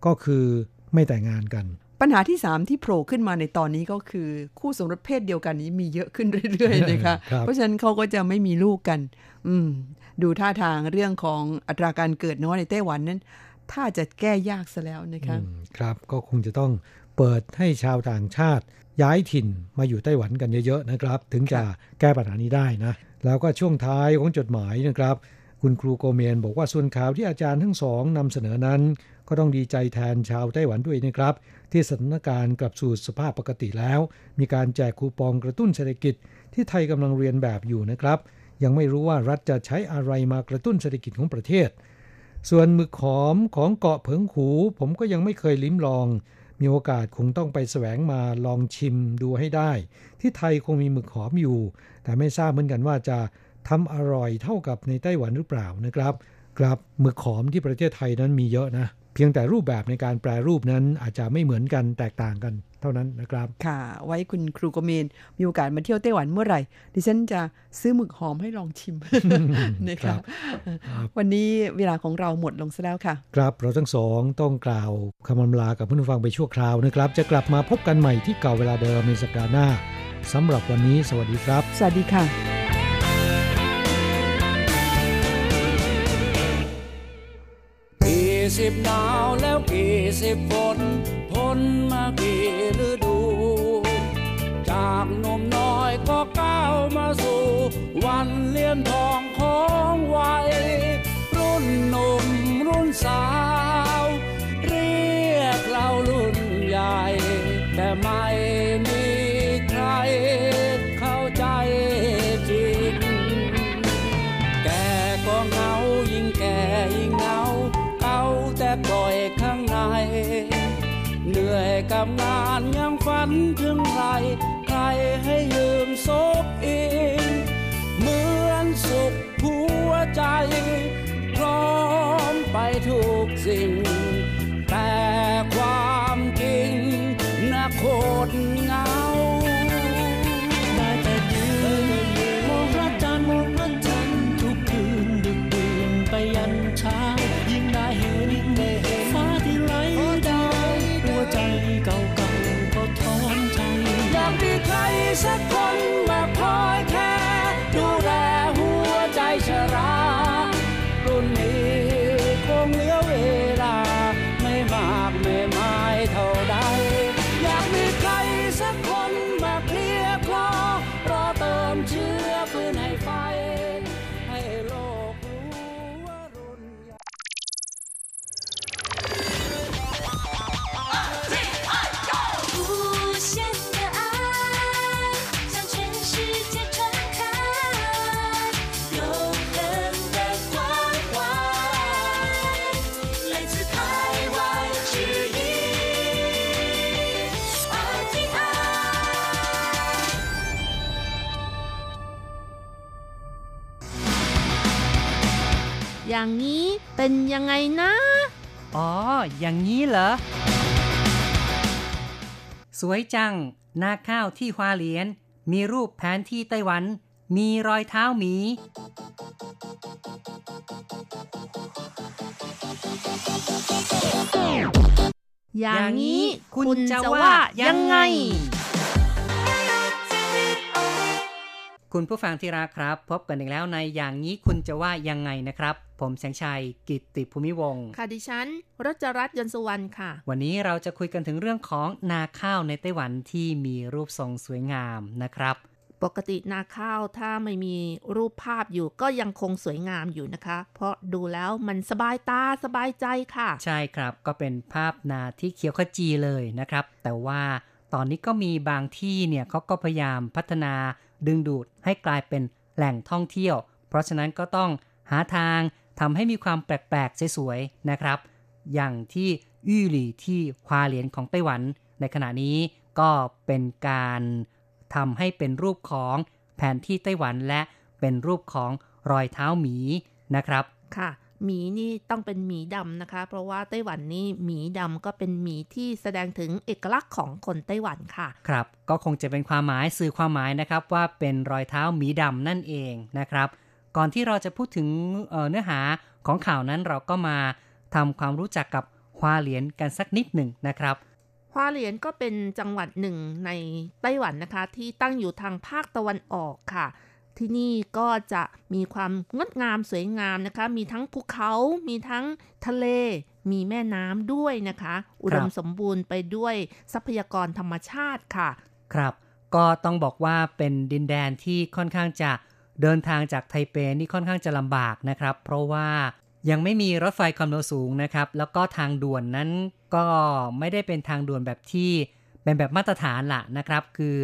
ก็คือไม่แต่งงานกัน ปัญหาที่ 3 ที่โผล่ขึ้นมาในตอนนี้ก็คือ คู่สมรสเพศเดียวกันนี้มีเยอะขึ้นเรื่อยๆนะคะเพราะฉะนั้นเขาก็จะไม่มีลูกกัน อืม ดูท่าทางเรื่องของอัตราการเกิดน้อยในไต้หวันนั้น ถ้าจะแก้ยากซะแล้วนะคะครับก็คงจะต้องเปิดให้ชาวต่างชาติย้ายถิ่นมาอยู่ไต้หวันกันเยอะๆนะครับ ถึงจะแก้ปัญหานี้ได้นะ แล้วก็ช่วงท้ายของจดหมายนะครับ คุณครูโกเมนบอกว่าส่วนข่าวที่อาจารย์ทั้งสองนำเสนอนั้น ก็ต้องดีใจแทนชาวไต้หวันด้วยนะครับ ที่สถานการณ์กลับสู่สภาพปกติแล้ว มีการแจกคูปองกระตุ้นเศรษฐกิจ ที่ไทยกำลังเรียนแบบอยู่นะครับ ยังไม่รู้ว่ารัฐจะใช้อะไรมากระตุ้นเศรษฐกิจของประเทศ ส่วนหมึกหอมของเกาะเผิงขูผมก็ยังไม่เคยลิ้มลอง มีโอกาสคงต้องไปแสวงมาลองชิมดูให้ได้ ที่ไทยคงมีหมึกหอมอยู่ แต่ไม่ทราบเหมือนกันว่าจะทำอร่อยเท่ากับในไต้หวันหรือเปล่านะครับ ครับหมึกหอมที่ประเทศไทยนั้นมีเยอะนะ เพียงแต่รูปแบบในการแปลรูปนั้นอาจจะไม่เหมือนกันแตกต่างกันเท่านั้นนะครับ ค่ะ ไว้คุณครูกเมน มีโอกาสมาเที่ยวไต้หวันเมื่อไหร่ ดิฉันจะซื้อหมึกหอมให้ลองชิมนะครับ วันนี้เวลาของเราหมดลงซะแล้วค่ะ ครับเราทั้งสองต้องกล่าวคำอำลากับผู้ฟังไปชั่วคราวนะครับ จะกลับมาพบกันใหม่ที่เก่าเวลาเดิมในสัปดาห์หน้าสำหรับวันนี้ สวัสดีครับ สวัสดีค่ะ สิบหนาวแล้วกี่สิบฝนพ้นมากี่ฤดู จากนมน้อยก็ก้าวมาสู่ วันเลี้ยมทองของวัย รุ่นหนุ่มรุ่นสาว เรียกเรารุ่นใหญ่ แต่ไม่ นื่อยกับงานยังฝันถึงใคร ใครให้ยืมศพอิงเหมือนสุขหัวใจ พร้อมไปทุกสิ่ง แต่ความจริงน่าโคน อย่างนี้เป็นยังไงนะ อ๋อ อย่างนี้เหรอ สวยจัง นาข้าวที่ฮวาเหลียน มีรูปแผนที่ไต้หวัน มีรอยเท้าหมี อย่างนี้คุณจะว่ายังไง คุณผู้ฟังที่รักครับ พบกันอีกแล้วในอย่างนี้คุณจะว่ายังไงนะครับ ผมแสงชัยกิตติภูมิวงศ์ค่ะดิฉันรัชรัตน์ยนต์สุวรรณค่ะ วันนี้เราจะคุยกันถึงเรื่องของนาข้าวในไต้หวันที่มีรูปทรงสวยงามนะครับ ปกตินาข้าวถ้าไม่มีรูปภาพอยู่ก็ยังคงสวยงามอยู่นะคะ เพราะดูแล้วมันสบายตาสบายใจค่ะ ใช่ครับก็เป็นภาพนาที่เขียวขจีเลยนะครับ แต่ว่าตอนนี้ก็มีบางที่เนี่ยเขาก็พยายามพัฒนา ดึงดูดให้กลายเป็นแหล่งท่องเที่ยว เพราะฉะนั้นก็ต้องหาทางทำให้มีความแปลกๆสวยๆนะครับ อย่างที่อี้หลี่ที่ควาเหลียนของไต้หวัน ในขณะนี้ก็เป็นการทำให้เป็นรูปของแผนที่ไต้หวันและเป็นรูปของรอยเท้าหมีนะครับ ค่ะ หมีนี่ต้องเป็นหมีดำนะคะ เพราะว่าไต้หวันนี่หมีดำก็เป็นหมีที่แสดงถึงเอกลักษณ์ของคนไต้หวันค่ะ ครับ ก็คงจะเป็นความหมายสื่อความหมายนะครับว่าเป็นรอยเท้าหมีดำนั่นเองนะครับ ก่อนที่เราจะพูดถึงเอ่อเนื้อหาของข่าวนั้นเราก็มาทำความรู้จักกับฮวาเหลียนกันสักนิดหนึ่งนะครับฮวาเหลียนก็เป็นจังหวัดหนึ่งในไต้หวันนะคะ ที่ตั้งอยู่ทางภาคตะวันออกค่ะ ที่นี่ก็จะมีความงดงามสวยงามนะคะ มีทั้งภูเขา มีทั้งทะเล มีแม่น้ำด้วยนะคะ อุดมสมบูรณ์ไปด้วยทรัพยากรธรรมชาติค่ะ ครับ ก็ต้องบอกว่าเป็นดินแดนที่ค่อนข้างจะเดินทางจากไทเปนี่ค่อนข้างจะลำบากนะครับ เพราะว่ายังไม่มีรถไฟความเร็วสูงนะครับ แล้วก็ทางด่วนนั้นก็ไม่ได้เป็นทางด่วนแบบที่เป็นแบบมาตรฐานละนะครับ คือ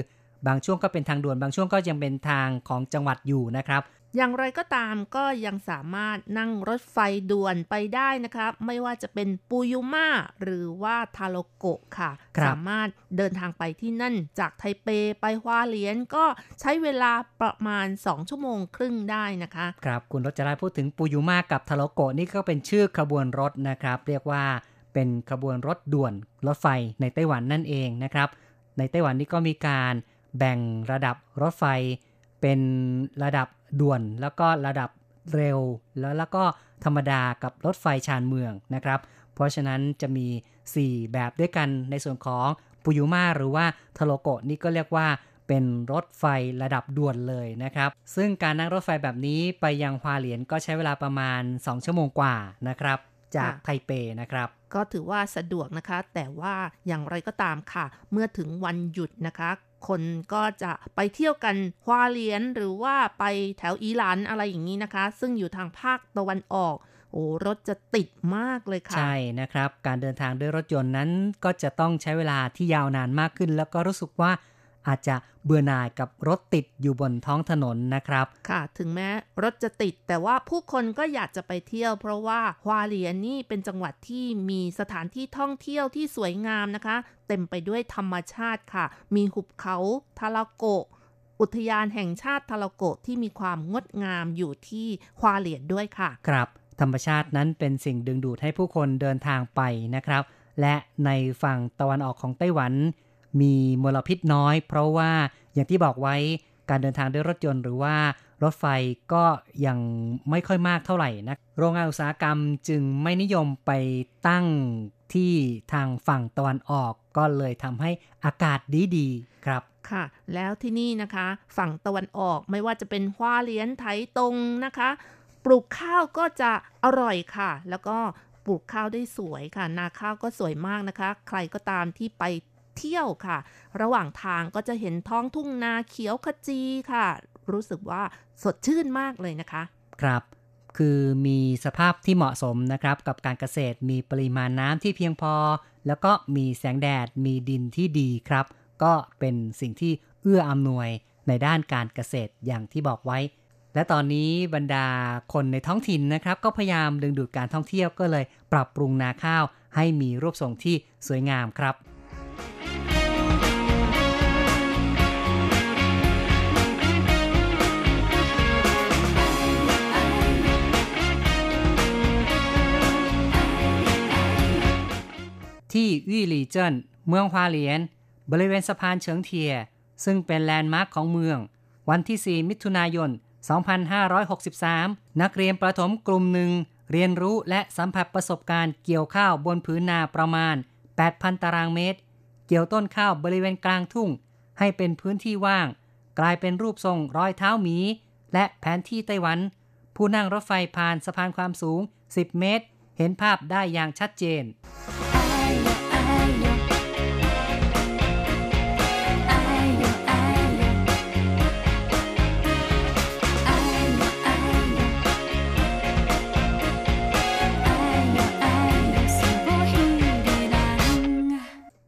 บางช่วงก็เป็นทางด่วนบางช่วงก็ยังเป็นทางของจังหวัดอยู่นะครับ อย่างไรก็ตามก็ยังสามารถนั่งรถไฟด่วนไปได้นะคะไม่ว่าจะเป็นปูยุมาหรือว่าทาโลโกะค่ะครับสามารถเดินทางไปที่นั่นจากไทเปไปฮวาเหลียนก็ใช้เวลาประมาณ 2 ชั่วโมงครึ่งได้นะคะ ครับคุณรจราพูดถึงปูยุมากับทาโลโกะนี่ก็เป็นชื่อขบวนรถนะครับ เรียกว่าเป็นขบวนรถด่วนรถไฟในไต้หวันนั่นเองนะครับ ในไต้หวันนี่ก็มีการ แบ่งระดับรถไฟเป็นระดับด่วนแล้วก็ระดับเร็ว แล้วแล้วก็ธรรมดากับรถไฟชานเมืองนะครับ เพราะฉะนั้นจะมี 4 แบบด้วยกันในส่วนของปุยุมาหรือว่าทาโลโกะนี่ก็เรียกว่าเป็นรถไฟระดับด่วนเลยนะครับ ซึ่งการนั่งรถไฟแบบนี้ไปยังฮวาเหลียนก็ใช้เวลาประมาณ 2 ชั่วโมงกว่านะครับ จากค่ะไทเปนะครับ ก็ถือว่าสะดวกนะคะ แต่ว่าอย่างไรก็ตามค่ะ เมื่อถึงวันหยุดนะคะ คนก็จะไปเที่ยวกันฮวาเลียนหรือว่าไปแถวอีหลานอะไรอย่างนี้นะคะ ซึ่งอยู่ทางภาคตะวันออกโอ้รถจะติดมากเลยค่ะ ใช่นะครับ การเดินทางด้วยรถยนต์นั้นก็จะต้องใช้เวลาที่ยาวนานมากขึ้น แล้วก็รู้สึกว่า อาจจะเบื่อหน่ายกับรถติดอยู่บนท้องถนนนะครับ ค่ะ ถึงแม้รถจะติดแต่ว่าผู้คนก็อยากจะไปเที่ยว เพราะว่าฮวาเหลียนนี่เป็นจังหวัดที่มีสถานที่ท่องเที่ยวที่สวยงามนะคะ เต็มไปด้วยธรรมชาติค่ะ มีหุบเขาทาราโกะอุทยานแห่งชาติทาราโกะที่มีความงดงามอยู่ที่ฮวาเหลียนด้วยค่ะ ครับ ธรรมชาตินั้นเป็นสิ่งดึงดูดให้ผู้คนเดินทางไปนะครับ และในฝั่งตะวันออกของไต้หวัน มีมลพิษน้อย เพราะว่าอย่างที่บอกไว้การเดินทางด้วยรถยนต์หรือว่ารถไฟก็ยังไม่ค่อยมากเท่าไหร่นะโรงงานอุตสาหกรรมจึงไม่นิยมไปตั้งที่ทางฝั่งตะวันออกก็เลยทำให้อากาศดีๆครับค่ะ แล้วที่นี่นะคะ ฝั่งตะวันออกไม่ว่าจะเป็นฮวาเลียนไถตรงนะคะ ปลูกข้าวก็จะอร่อยค่ะ แล้วก็ปลูกข้าวได้สวยค่ะ นาข้าวก็สวยมากนะคะ ใครก็ตามที่ไป เที่ยวค่ะ ระหว่างทางก็จะเห็นท้องทุ่งนาเขียวขจีค่ะ รู้สึกว่าสดชื่นมากเลยนะคะ ครับ คือมีสภาพที่เหมาะสมนะครับ กับการเกษตรมีปริมาณน้ำที่เพียงพอ แล้วก็มีแสงแดดมีดินที่ดีครับ ก็เป็นสิ่งที่เอื้ออำนวยในด้านการเกษตรอย่างที่บอกไว้ และตอนนี้บรรดาคนในท้องถิ่นนะครับ ก็พยายามดึงดูดการท่องเที่ยวก็เลย ปรับปรุงนาข้าวให้มีรูปทรงที่สวยงามครับ「 ที่วี่หลีเจิ้นเมืองฮวาเหลียน บริเวณสะพานเฉิงเทีย ซึ่งเป็นแลนด์มาร์คของเมือง วันที่ 4 มิถุนายน 2563 นักเรียนประถมกลุ่มหนึ่ง เรียนรู้และสัมผัสประสบการณ์เกี่ยวข้าวบนผืนนาประมาณ 8,000 ตารางเมตร เกี่ยวต้นข้าวบริเวณกลางทุ่ง ให้เป็นพื้นที่ว่าง กลายเป็นรูปทรงรอยเท้าหมี และแผนที่ไต้หวัน ผู้นั่งรถไฟผ่านสะพานความสูง 10 เมตร เห็นภาพได้อย่างชัดเจน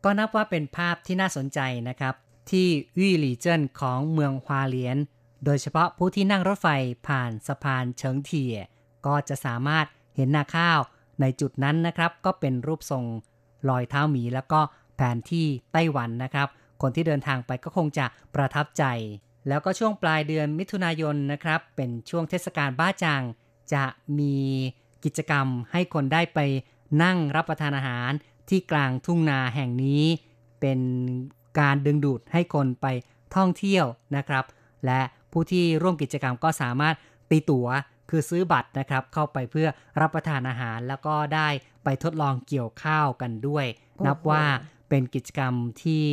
ก็นับว่าเป็นภาพที่น่าสนใจนะครับ ที่วี่หลีเจิ้นของเมืองฮวาเลียน โดยเฉพาะผู้ที่นั่งรถไฟผ่านสะพานเฉิงเทียก็จะสามารถเห็นนาข้าวในจุดนั้นนะครับ ก็เป็นรูปทรงรอยเท้าหมีแล้วก็แผนที่ไต้หวันนะครับ คนที่เดินทางไปก็คงจะประทับใจ แล้วก็ช่วงปลายเดือนมิถุนายนนะครับ เป็นช่วงเทศกาลบ้าจัง จะมีกิจกรรมให้คนได้ไปนั่งรับประทานอาหาร ที่กลางทุ่งนาแห่งนี้ เป็นการดึงดูดให้คนไปท่องเที่ยวนะครับ และผู้ที่ร่วมกิจกรรมก็สามารถตีตั๋วคือซื้อบัตรนะครับ เข้าไปเพื่อรับประทานอาหารแล้วก็ได้ไปทดลองเกี่ยวข้าวกันด้วย นับว่าเป็นกิจกรรมที่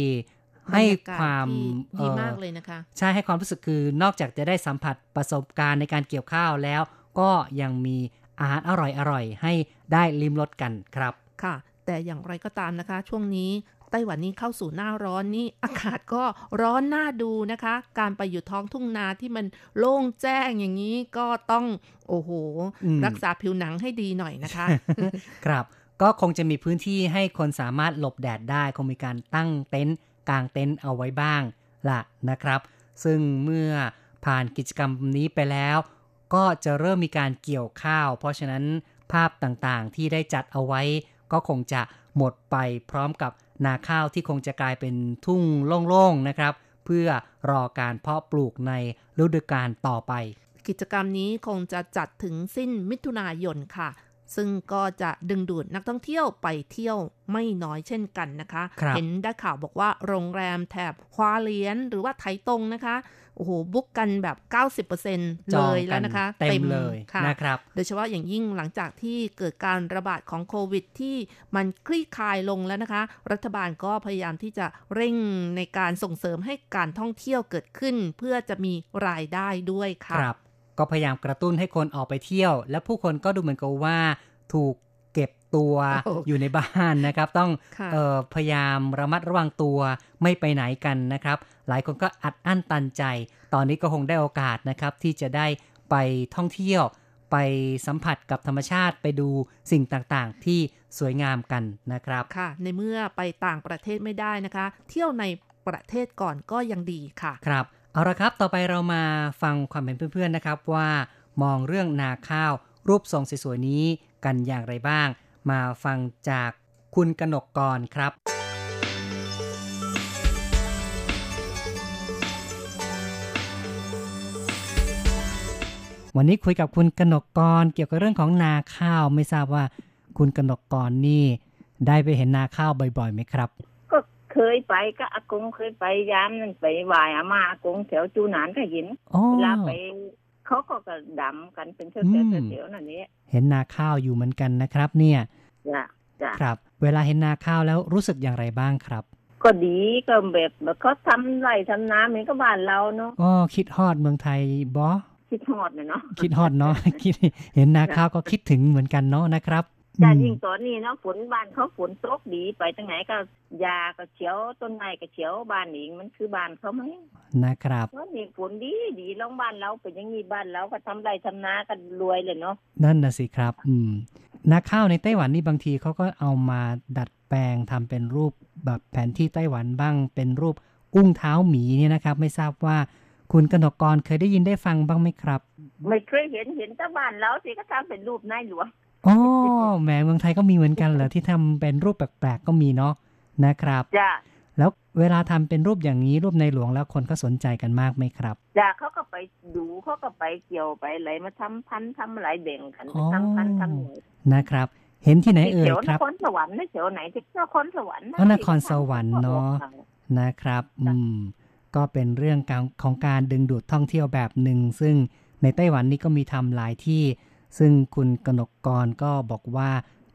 ให้ความบรรยากาศที่ดีเอ่อมากเลยนะคะ ใช่ให้ความรู้สึกคือนอกจากจะได้สัมผัสประสบการณ์ในการเกี่ยวข้าวแล้ว ก็ยังมีอาหารอร่อยๆ ให้ได้ลิ้มรสกันครับค่ะ แต่อย่างไรก็ตามนะคะ ช่วงนี้ไต้หวันนี้เข้าสู่หน้าร้อนนี่อากาศก็ร้อนน่าดูนะคะ การไปอยู่ท้องทุ่งนาที่มันโล่งแจ้งอย่างนี้ก็ต้อง โอ้โหอืมรักษาผิวหนังให้ดีหน่อยนะคะ ครับก็คงจะมีพื้นที่ให้คนสามารถหลบแดดได้ คงมีการตั้งเต็นท์กางเต็นท์เอาไว้บ้างล่ะนะครับ ซึ่งเมื่อผ่านกิจกรรมนี้ไปแล้ว ก็จะเริ่มมีการเกี่ยวข้าว เพราะฉะนั้นภาพต่างๆที่ได้จัดเอาไว้ ก็คงจะหมดไปพร้อมกับนาข้าวที่คงจะกลายเป็นทุ่งโล่งๆนะครับ เพื่อรอการเพาะปลูกในฤดูกาลต่อไป กิจกรรมนี้คงจะจัดถึงสิ้นมิถุนายนค่ะ ซึ่งก็จะดึงดูดนักท่องเที่ยวไปเที่ยวไม่น้อยเช่นกันนะคะครับเห็นได้ข่าวบอกว่าโรงแรมแถบควาเลียนหรือว่าไถตรงนะคะ โอ้โหบุ๊กกันแบบ 90%จเลองยกัแล้วนะคะเต็มเลยค่ะนะครับโดยเฉพาะอย่างยิ่งหลังจากที่เกิดการระบาดของโควิดที่มันคลี่คลายลงแล้วนะคะ รัฐบาลก็พยายามที่จะเร่งในการส่งเสริมให้การท่องเที่ยวเกิดขึ้น เพื่อจะมีรายได้ด้วยค่ะครับ ก็พยายามกระตุ้นให้คนออกไปเที่ยว และผู้คนก็ดูเหมือนกับว่าถูกเก็บ ตัวโอ้อยู่ในบ้านนะครับ ต้องค่ะเออพยายามระมัดระวังตัวไม่ไปไหนกันนะครับ หลายคนก็อัดอั้นตันใจ ตอนนี้ก็คงได้โอกาสนะครับ ที่จะได้ไปท่องเที่ยว ไปสัมผัสกับธรรมชาติไปดูสิ่งต่างๆ ที่สวยงามกันนะครับค่ะ ในเมื่อไปต่างประเทศไม่ได้นะคะ เที่ยวในประเทศก่อนก็ยังดีค่ะครับเอาละครับ ต่อไปเรามาฟังความเห็นเพื่อนๆนะครับว่ามองเรื่องนาข้าวรูปทรงสวยๆนี้กันอย่างไรบ้าง มาฟังจากคุณกนกกรครับ วันนี้คุยกับคุณกนกกรเกี่ยวกับเรื่องของนาข้าวไม่ทราบว่า คุณกนกกรนี่ได้ไปเห็นนาข้าวบ่อยๆไหมครับ ก็เคยไปก็อากงเคยไปยามนั่นไปไหวายอามาอากงแถวจูหนานก็เห็นอ๋อเวลาไป เขาก็กระดำกันเป็นเถอืวมๆเถวๆนั่นนี่เห็นนาข้าวอยู่เหมือนกันนะครับ เนี่ยจ้ะจ้ะครับ เวลาเห็นนาข้าวแล้วรู้สึกอย่างไรบ้างครับ ก็ดีก็แบบแบบเขาทำไรทำน้ำเหมือนกับบ้านเราเนาะก็คิดฮอดเมืองไทยบอคิดทอดนะเนาะคิดฮอดเนาะคิดเห็นนาข้าวก็คิดถึงเหมือนกันเนาะนะครับ แต่อืมยิ่งตอนนี้เนาะฝนบ้านเขาฝนตกดีไปทางไหนก็ยาก็เฉียวต้นไม้ก็เฉียวบ้านเองมันคือบ้านเขาไหมนะครับเพราะนี่ฝนดีดีลองบ้านเราเป็นอย่างนี้บ้านเราก็ทำไรทำนากันรวยเลยเนาะนั่นนะสิครับ อืมนาข้าวในไต้หวันนี่บางทีเขาก็เอามาดัดแปลงทำเป็นรูปแบบแผนที่ไต้หวันบ้าง เป็นรูปอุ้งเท้าหมีเนี่ยนะครับ ไม่ทราบว่าคุณกนกกรเคยได้ยินได้ฟังบ้างไหมครับ ไม่เคยเห็นเห็นแต่บ้านเราสิก็ทำเป็นรูปนายหลวง อ๋อแหมเมืองไทยก็มีเหมือนกันเหรอที่ทำเป็นรูปแปลกๆก็มีเนาะนะครับจ้ะแล้วเวลาทำเป็นรูปอย่างนี้รูปในหลวงแล้วคนก็สนใจกันมากไหมครับจ้ะเขาก็ไปดูเขาก็ไปเกี่ยวไปอะไรมาทำพันธุ์ทำอะไรแบ่งกันอ๋อทำพันธุ์ทำหน่วยนะครับ เห็นที่ไหนเอ่ยแถวนครับครสวรรค์ไม่แถวไหนที่นครสวรรค์อ๋อนครสวรรค์เนอะนะครับ อืม ก็เป็นเรื่องการของการดึงดูดท่องเที่ยวแบบหนึ่ง ซึ่งในไต้หวันนี่ก็มีทำหลายที่ ซึ่งคุณกนกกรก็บอกว่า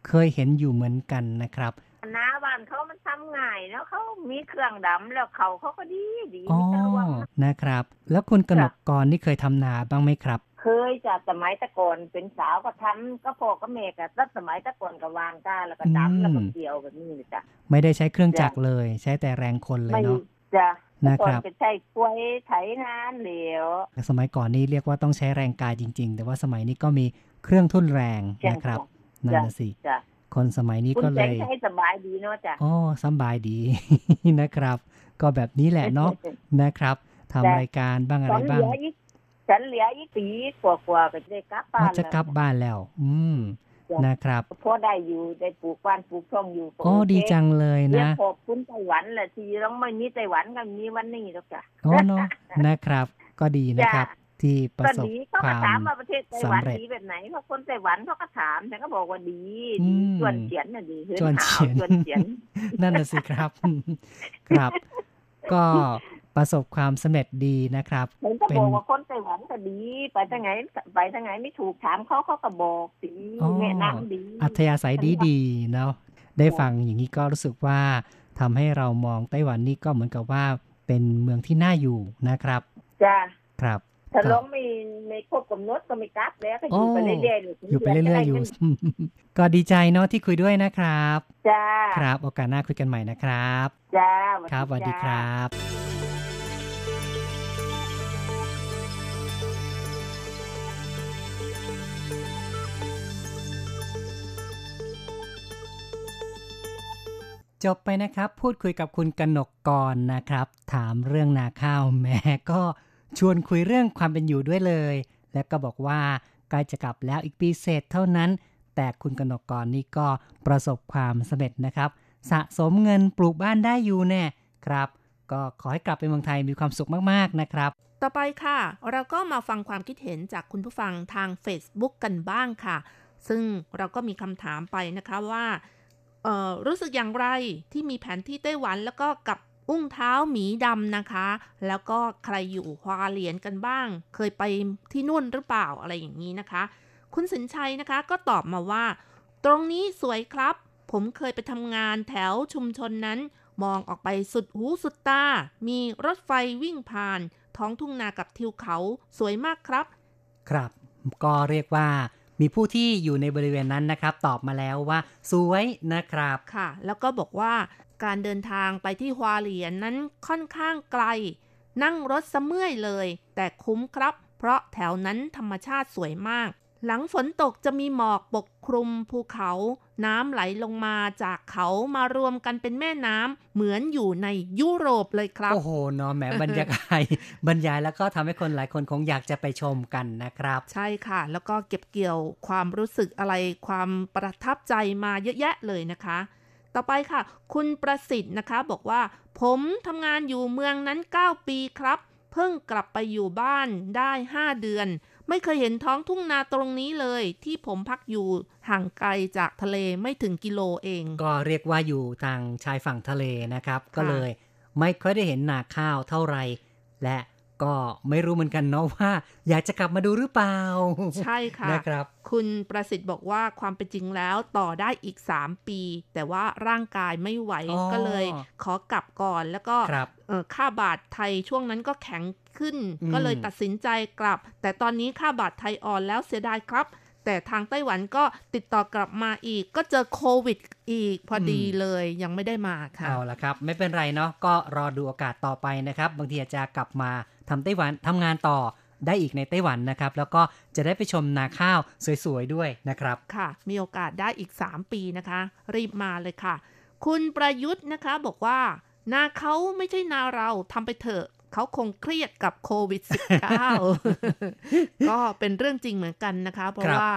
เคยเห็นอยู่เหมือนกันนะครับน้าบ้านเขามันทำง่ายแล้วเขามีเครื่องดำแล้วเขาเขาก็ดีดีอ๋อมีตะลวงนะครับ แล้วคุณกนกกรนี่เคยทำนาบ้างไหมครับ เคยจากสมัยแตะก่อนเป็นสาวก็ทำก็พ่อก็แม่ก็ตั้งสมัยแตะก่อนก็วางก้าแล้วก็อืมดำแล้วก็เกี่ยวแบบนี้เลยจ้ะไม่ได้ใช้เครื่องจักรเลย ใช้แต่แรงคนเลยไม่เนาะจะ นะก่อคนรับจะใช้กล้วยไถนานเหลวสมัยก่อนนี่เรียกว่าต้องใช้แรงกายจริง ๆ แต่ว่าสมัยนี้ก็มีเครื่องทุ่นแรงจ้ะนะครับจ้ะนั่นนะสิจ้ะคนสมัยนี้คุณก็เลแสงยใช้สบายดีเนาะจ้ะอ๋อสำบายดีนะครับ ก็แบบนี้แหละเนาะนะครับทำจ้ะรายการบ้างอะฉัไรนเหบ้าลืงออีกฉันเหลืออีกปีกว่าๆก็จะได้กลับบ้าอ๋อนจะแล้วกลับบ้านแล้ว อืมจ้ะ นะครับพอได้อยู่ได้ปลูกบ้านปลูกช่องอยู่ก็โอ้โเคดีจังเลยเรียนะกขอบคุณไต้หวันแหละที่ต้องไม่มีไต้หวันก็มีวันนี้หรอกจ้ะโอ้เนาะนะครับ ก็ดีนะครับ ที่ประก็สบดีเขาคก็วามถามว่าประเทศไต้หวันสำเร็จดีแบบไหนเพราะคนไต้หวันเขาก็ถามฉันก็บอกว่าดีอืดีมชวนเฉียนน่ะดีชวนเฉียนชวนเฉียนนั่นน่ะสิครับ ครับ ก็ ประสบความสำเร็จดีนะครับฉันก็เป็นบอกว่าคนไต้หวันก็ดี ไปทางไหนไปทางไหนไม่ถูกถามเขาเขาก็บอกดีอ๋อแนะนำดี อัธยาศัยดีดีๆเนาะได้ฟังอย่างนี้ก็รู้สึกว่าทำให้เรามองไต้หวันนี่ก็เหมือนกับว่าเป็นเมืองที่น่าอยู่นะครับจ้ะครับถ้าครับลงไม่ไม่ครบกำหนดก็ไม่กลับแล้วก็อโอ้ยู่ไปเรื่อยๆอยู่ไปเรื่อยๆอยู่ ก็ดีใจเนาะที่คุยด้วยนะครับ จ้า ครับ โอกาสหน้าคุยกันใหม่นะครับ จ้า ครับสวัสดีคจ้ารับ จบไปนะครับ พูดคุยกับคุณกนกกรนะครับ ถามเรื่องนาข้าวแม่ก็ชวนคุยเรื่องความเป็นอยู่ด้วยเลย และก็บอกว่าใกล้จะกลับแล้วอีกปีเศษเท่านั้น แต่คุณกนกกรนี่ก็ประสบความสำเร็จนะครับ สะสมเงินปลูกบ้านได้อยู่แน่ครับ ก็ขอให้กลับไปเมืองไทยมีความสุขมากๆนะครับ ต่อไปค่ะ เราก็มาฟังความคิดเห็นจากคุณผู้ฟังทาง Facebook กันบ้างค่ะ ซึ่งเราก็มีคำถามไปนะคะว่า รู้สึกอย่างไรที่มีแผนที่ไต้หวันแล้วก็กับอุ้งเท้าหมีดำนะคะ แล้วก็ใครอยู่ฮวาเหลียนกันบ้าง เคยไปที่นู่นหรือเปล่าอะไรอย่างนี้นะคะ คุณสินชัยนะคะก็ตอบมาว่า ตรงนี้สวยครับ ผมเคยไปทำงานแถวชุมชนนั้น มองออกไปสุดหูสุดตา มีรถไฟวิ่งผ่าน ท้องทุ่งนากับทิวเขาสวยมากครับ ครับ ก็เรียกว่า มีผู้ที่อยู่ในบริเวณนั้นนะครับ ตอบมาแล้วว่า สวยนะครับค่ะ แล้วก็บอกว่าการเดินทางไปที่ฮวาเหลียนนั้นค่อนข้างไกล นั่งรถสะเมื่อยเลย แต่คุ้มครับ เพราะแถวนั้นธรรมชาติสวยมาก หลังฝนตกจะมีหมอกปกคลุมภูเขา น้ำไหลลงมาจากเขามารวมกันเป็นแม่น้ำเหมือนอยู่ในยุโรปเลยครับ โอ้โหเนาะแหมบรรยากาศบรรยายแล้วก็ทำให้คนหลายคนคงอยากจะไปชมกันนะครับ ใช่ค่ะ แล้วก็เก็บเกี่ยวความรู้สึกอะไรความประทับใจมาเยอะแยะเลยนะคะ ต่อไปค่ะ คุณประสิทธิ์นะคะ บอกว่า ผมทำงานอยู่เมืองนั้น 9 ปีครับ เพิ่งกลับไปอยู่บ้านได้ 5 เดือน ไม่เคยเห็นท้องทุ่งนาตรงนี้เลย ที่ผมพักอยู่ห่างไกลจากทะเลไม่ถึงกิโลเอง ก็เรียกว่าอยู่ทางชายฝั่งทะเลนะครับ ก็เลย ไม่ค่อยได้เห็นนาข้าวเท่าไหร่และก็ไม่รู้เหมือนกันเนาะว่า อยากจะกลับมาดูหรือเปล่า ใช่ค่ะนะครับ คุณประสิทธิ์บอกว่าความเป็นจริงแล้วต่อได้อีก 3 ปี แต่ว่าร่างกายไม่ไหวอ๋อก็เลย ขอกลับก่อนแล้วก็ครับเอ่อค่าบาทไทยช่วงนั้นก็แข็ง ขึ้นอืมก็เลยตัดสินใจกลับ แต่ตอนนี้ค่าบาทไทยอ่อนแล้วเสียดายครับ แต่ทางไต้หวันก็ติดต่อกลับมาอีก ก็เจอโควิดอีกพอดีเลยยังไม่ได้มาค่ะเอาละครับ ไม่เป็นไรเนาะก็รอดูโอกาสต่อไปนะครับ บางทีอาจจะกลับมาทำไต้หวันทำงานต่อได้อีกในไต้หวันนะครับ แล้วก็จะได้ไปชมนาข้าวสวยๆด้วยนะครับ ค่ะ มีโอกาสได้อีก 3 ปีนะคะ รีบมาเลยค่ะ คุณประยุทธ์นะคะบอกว่า นาเขาไม่ใช่นาเราทำไปเถอะ เขาคงเครียดกับโควิด -19 ก็เป็นเรื่องจริงเหมือนกันนะคะ เพราะครับว่า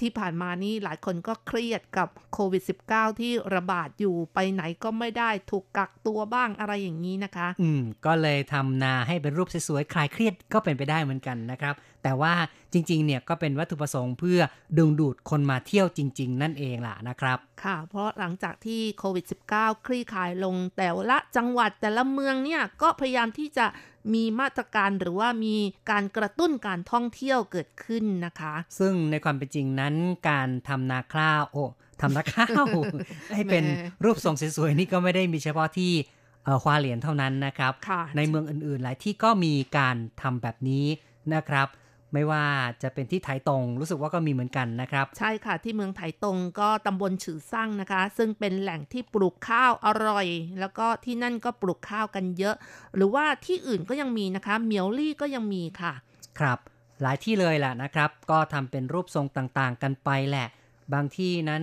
ที่ผ่านมานี่หลายคนก็เครียดกับโควิด -19 ที่ระบาดอยู่ไปไหนก็ไม่ได้ถูกกักตัวบ้างอะไรอย่างนี้นะคะ อืม ก็เลยทำนาให้เป็นรูปสวยๆ คลายเครียดก็เป็นไปได้เหมือนกันนะครับแต่ว่าจริงๆเนี่ยก็เป็นวัตถุประสงค์เพื่อดึงดูดคนมาเที่ยวจริง ๆ นั่นเองล่ะนะครับ ค่ะ เพราะหลังจากที่โควิด -19 คลี่คลายลงแต่ละจังหวัดแต่ละเมืองเนี่ยก็พยายามที่จะมีมาตรการหรือว่ามีการกระตุ้นการท่องเที่ยวเกิดขึ้นนะคะ ซึ่งในความเป็นจริงนั้นการทำนาข้าวโอ้ทำนาข้าวให้เป็นแหมรูปทรงสวยๆนี่ก็ไม่ได้มีเฉพาะที่เอ่อควาเหรียญเท่านั้นนะครับค่ะในเมืองอื่นๆ หลายที่ก็มีการทำแบบนี้นะครับ ไม่ว่าจะเป็นที่ไถตรงรู้สึกว่าก็มีเหมือนกันนะครับ ใช่ค่ะที่เมืองไถตรงก็ตำบลฉือซั่งนะคะ ซึ่งเป็นแหล่งที่ปลูกข้าวอร่อย แล้วก็ที่นั่นก็ปลูกข้าวกันเยอะ หรือว่าที่อื่นก็ยังมีนะคะเหมียวลี่ก็ยังมีค่ะ ครับหลายที่เลยแหละนะครับ ก็ทำเป็นรูปทรงต่างๆ กันไปแหละ บางที่นั้น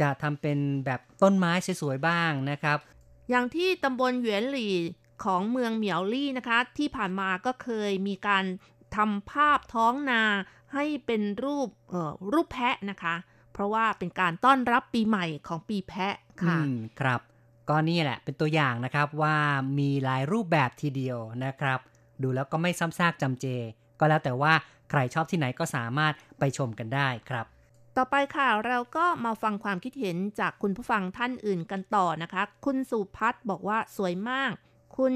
จะทำเป็นแบบต้นไม้สวยๆบ้างนะครับ อย่างที่ตำบลเหวียนหลี่ของเมืองเหมียวลี่นะคะ ที่ผ่านมาก็เคยมีการ ทำภาพท้องนาให้เป็นรูปเอ่อรูปแพะนะคะ เพราะว่าเป็นการต้อนรับปีใหม่ของปีแพะค่ะอืมครับ ก็นี่แหละเป็นตัวอย่างนะครับว่ามีหลายรูปแบบทีเดียวนะครับ ดูแล้วก็ไม่ซ้ำซากจำเจ ก็แล้วแต่ว่าใครชอบที่ไหนก็สามารถไปชมกันได้ครับต่อไปค่ะเราก็มาฟังความคิดเห็นจากคุณผู้ฟังท่านอื่นกันต่อนะคะ คุณสุพัฒน์บอกว่าสวยมาก คุณ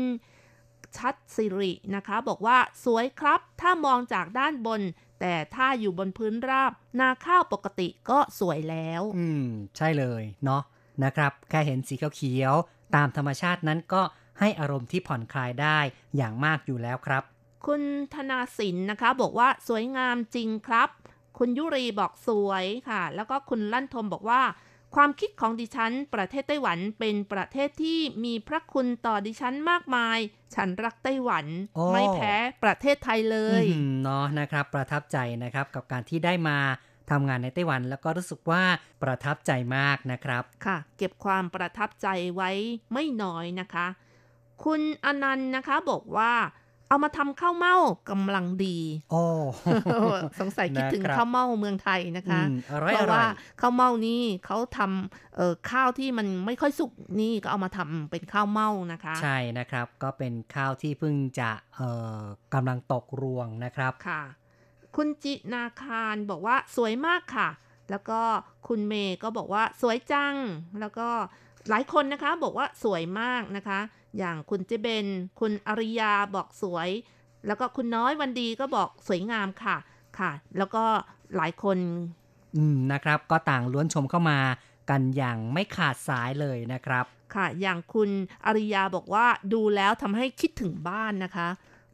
ชัดสิรินะคะ บอกว่าสวยครับ ถ้ามองจากด้านบน แต่ถ้าอยู่บนพื้นราบ นาข้าวปกติก็สวยแล้ว อืม ใช่เลยเนาะนะครับ แค่เห็นสีเขียวๆตามธรรมชาตินั้นก็ให้อารมณ์ที่ผ่อนคลายได้อย่างมากอยู่แล้วครับ คุณธนาสินนะคะ บอกว่าสวยงามจริงครับ คุณยุรีบอกสวยค่ะ แล้วก็คุณลั่นทมบอกว่า ความคิดของดิฉัน ประเทศไต้หวันเป็นประเทศที่มีพระคุณต่อดิฉันมากมาย ฉันรักไต้หวันโอ้ไม่แพ้ประเทศไทยเลยอืมเนาะนะครับ ประทับใจนะครับกับการที่ได้มาทำงานในไต้หวันแล้วก็รู้สึกว่าประทับใจมากนะครับค่ะ เก็บความประทับใจไว้ไม่น้อยนะคะ คุณอนันต์นะคะบอกว่า เอามาทำข้าวเม่ากำลังดีโอ้สงสัยคิดถึงนะครับข้าวเม่าเมืองไทยนะคะอืมอร่อยเพอราะร่อว่ายข้าวเม่านี่เขาทำเอ่อข้าวที่มันไม่ค่อยสุกนี่ก็เอามาทำเป็นข้าวเม่านะคะ ใช่นะครับก็เป็นข้าวที่เพิ่งจะเอ่อกำลังตกรวงนะครับค่ะ คุณจินาคารบอกว่าสวยมากค่ะ แล้วก็คุณเมย์ก็บอกว่าสวยจัง แล้วก็หลายคนนะคะบอกว่าสวยมากนะคะ อย่างคุณเจเบน คุณอริยาบอกสวย แล้วก็คุณน้อยวันดีก็บอกสวยงามค่ะค่ะ แล้วก็หลายคนอืมนะครับ ก็ต่างล้วนชมเข้ามากันอย่างไม่ขาดสายเลยนะครับ ค่ะ อย่างคุณอริยาบอกว่าดูแล้วทำให้คิดถึงบ้านนะคะ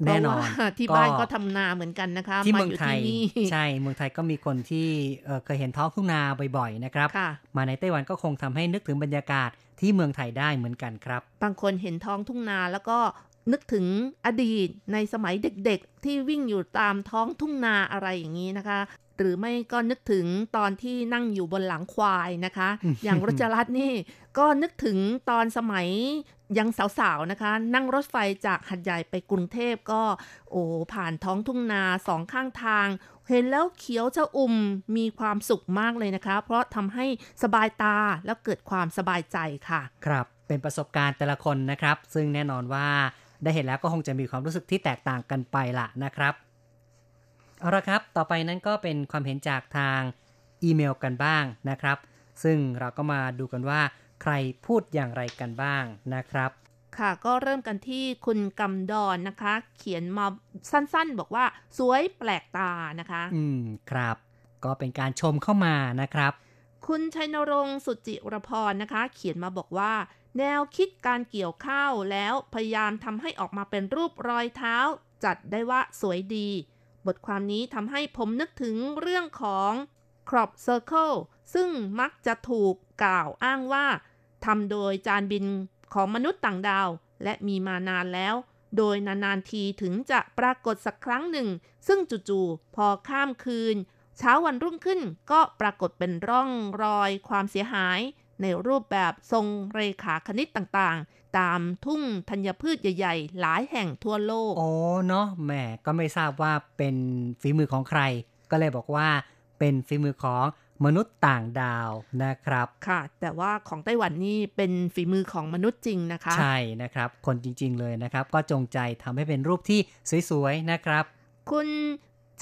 แน่นอนเพราะว่าที่ก็บ้านก็ทำนาเหมือนกันนะคะที่มาเมืองอยู่ไทยที่นี่ใช่เมืองไทยก็มีคนที่เอ่อเคยเห็นท้องทุ่งนาบ่อยๆนะครับค่ะมาในไต้หวันก็คงทำให้นึกถึงบรรยากาศที่เมืองไทยได้เหมือนกันครับ บางคนเห็นท้องทุ่งนาแล้วก็นึกถึงอดีตในสมัยเด็กๆ ที่วิ่งอยู่ตามท้องทุ่งนาอะไรอย่างนี้นะคะ หรือไม่ก็นึกถึงตอนที่นั่งอยู่บนหลังควายนะคะ อย่างรจรัตน์นี่ก็นึกถึงตอนสมัยยังสาวๆนะคะ นั่งรถไฟจากหัดใหญ่ไปกรุงเทพก็ โอ้ผ่านท้องทุ่งนาสองข้างทาง เห็นแล้วเขียวชะอุ่มมีความสุขมากเลยนะคะ เพราะทำให้สบายตาแล้วเกิดความสบายใจค่ะ ครับเป็นประสบการณ์แต่ละคนนะครับ ซึ่งแน่นอนว่าได้เห็นแล้วก็คงจะมีความรู้สึกที่แตกต่างกันไปละนะครับ เอาละครับ ต่อไปนั้นก็เป็นความเห็นจากทางอีเมลกันบ้างนะครับ ซึ่งเราก็มาดูกันว่าใครพูดอย่างไรกันบ้างนะครับ ค่ะก็เริ่มกันที่คุณกำดอนนะคะ เขียนมาสั้นๆ บอกว่า สวยแปลกตานะคะ อืมครับ ก็เป็นการชมเข้ามานะครับ คุณชัยนรงค์สุจิรพรนะคะ เขียนมาบอกว่า แนวคิดการเกี่ยวข้าวแล้วพยายามทำให้ออกมาเป็นรูปรอยเท้า จัดได้ว่าสวยดี บทความนี้ทำให้ผมนึกถึงเรื่องของ crop circle ซึ่งมักจะถูกกล่าวอ้างว่าทำโดยจานบินของมนุษย์ต่างดาว และมีมานานแล้ว โดยนานๆทีถึงจะปรากฏสักครั้งหนึ่ง ซึ่งจู่ๆพอข้ามคืน เช้าวันรุ่งขึ้นก็ปรากฏเป็นร่องรอยความเสียหาย ในรูปแบบทรงเรขาคณิตต่างๆ ตามทุ่งธัญพืชใหญ่ ๆ หลายแห่งทั่วโลก โอ้เนาะแหมก็ไม่ทราบว่าเป็นฝีมือของใคร ก็เลยบอกว่าเป็นฝีมือของมนุษย์ต่างดาวนะครับ ค่ะ แต่ว่าของไต้หวันนี่เป็นฝีมือของมนุษย์จริงนะคะ ใช่นะครับ คนจริง ๆ เลยนะครับ ก็จงใจทำให้เป็นรูปที่สวย ๆ นะครับ คุณ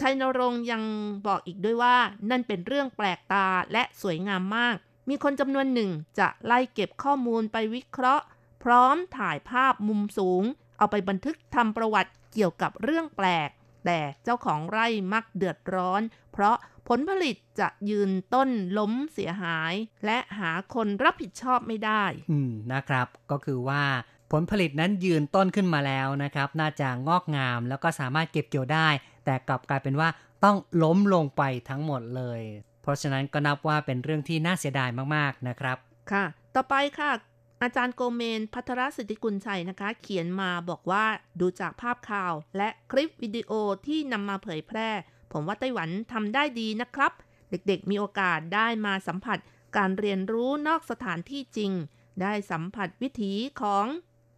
ชัยนรงค์ยังบอกอีกด้วยว่า นั่นเป็นเรื่องแปลกตาและสวยงามมาก มีคนจำนวนหนึ่งจะไล่เก็บข้อมูลไปวิเคราะห์พ ร้อมถ่ายภาพมุมสูง เอาไปบันทึกทำประวัติเกี่ยวกับเรื่องแปลก แต่เจ้าของไร่มักเดือดร้อน เพราะผลผลิตจะยืนต้นล้มเสียหาย และหาคนรับผิดชอบไม่ได้ อืมนะครับก็คือว่าผลผลิตนั้นยืนต้นขึ้นมาแล้วนะครับ น่าจะงอกงามแล้วก็สามารถเก็บเกี่ยวได้ แต่กลับกลายเป็นว่าต้องล้มลงไปทั้งหมดเลย เพราะฉะนั้นก็นับว่าเป็นเรื่องที่น่าเสียดายมากๆนะครับ ค่ะ ต่อไปค่ะ อาจารย์โกเมน พัทรสิทธิกุลชัยนะคะ เขียนมาบอกว่าดูจากภาพข่าว และคลิปวิดีโอที่นำมาเผยแพร่ ผมว่าไต้หวันทำได้ดีนะครับ เด็กๆมีโอกาสได้มาสัมผัสการเรียนรู้นอกสถานที่จริง ได้สัมผัสวิถีของ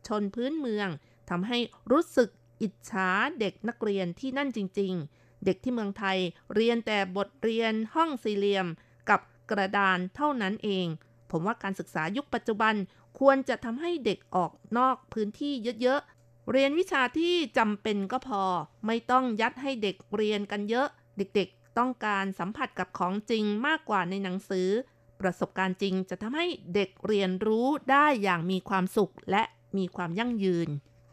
ชนพื้นเมืองทำให้รู้สึกอิจฉาเด็กนักเรียนที่นั่นจริง ๆ เด็กที่เมืองไทยเรียนแต่บทเรียนห้องสี่เหลี่ยม กับกระดานเท่านั้นเอง ผมว่าการศึกษายุคปัจจุบัน ควรจะทำให้เด็กออกนอกพื้นที่เยอะๆ เรียนวิชาที่จำเป็นก็พอ ไม่ต้องยัดให้เด็กเรียนกันเยอะ เด็กๆ ต้องการสัมผัสกับของจริงมากกว่าในหนังสือ ประสบการณ์จริงจะทำให้เด็กเรียนรู้ได้อย่างมีความสุขและมีความยั่งยืน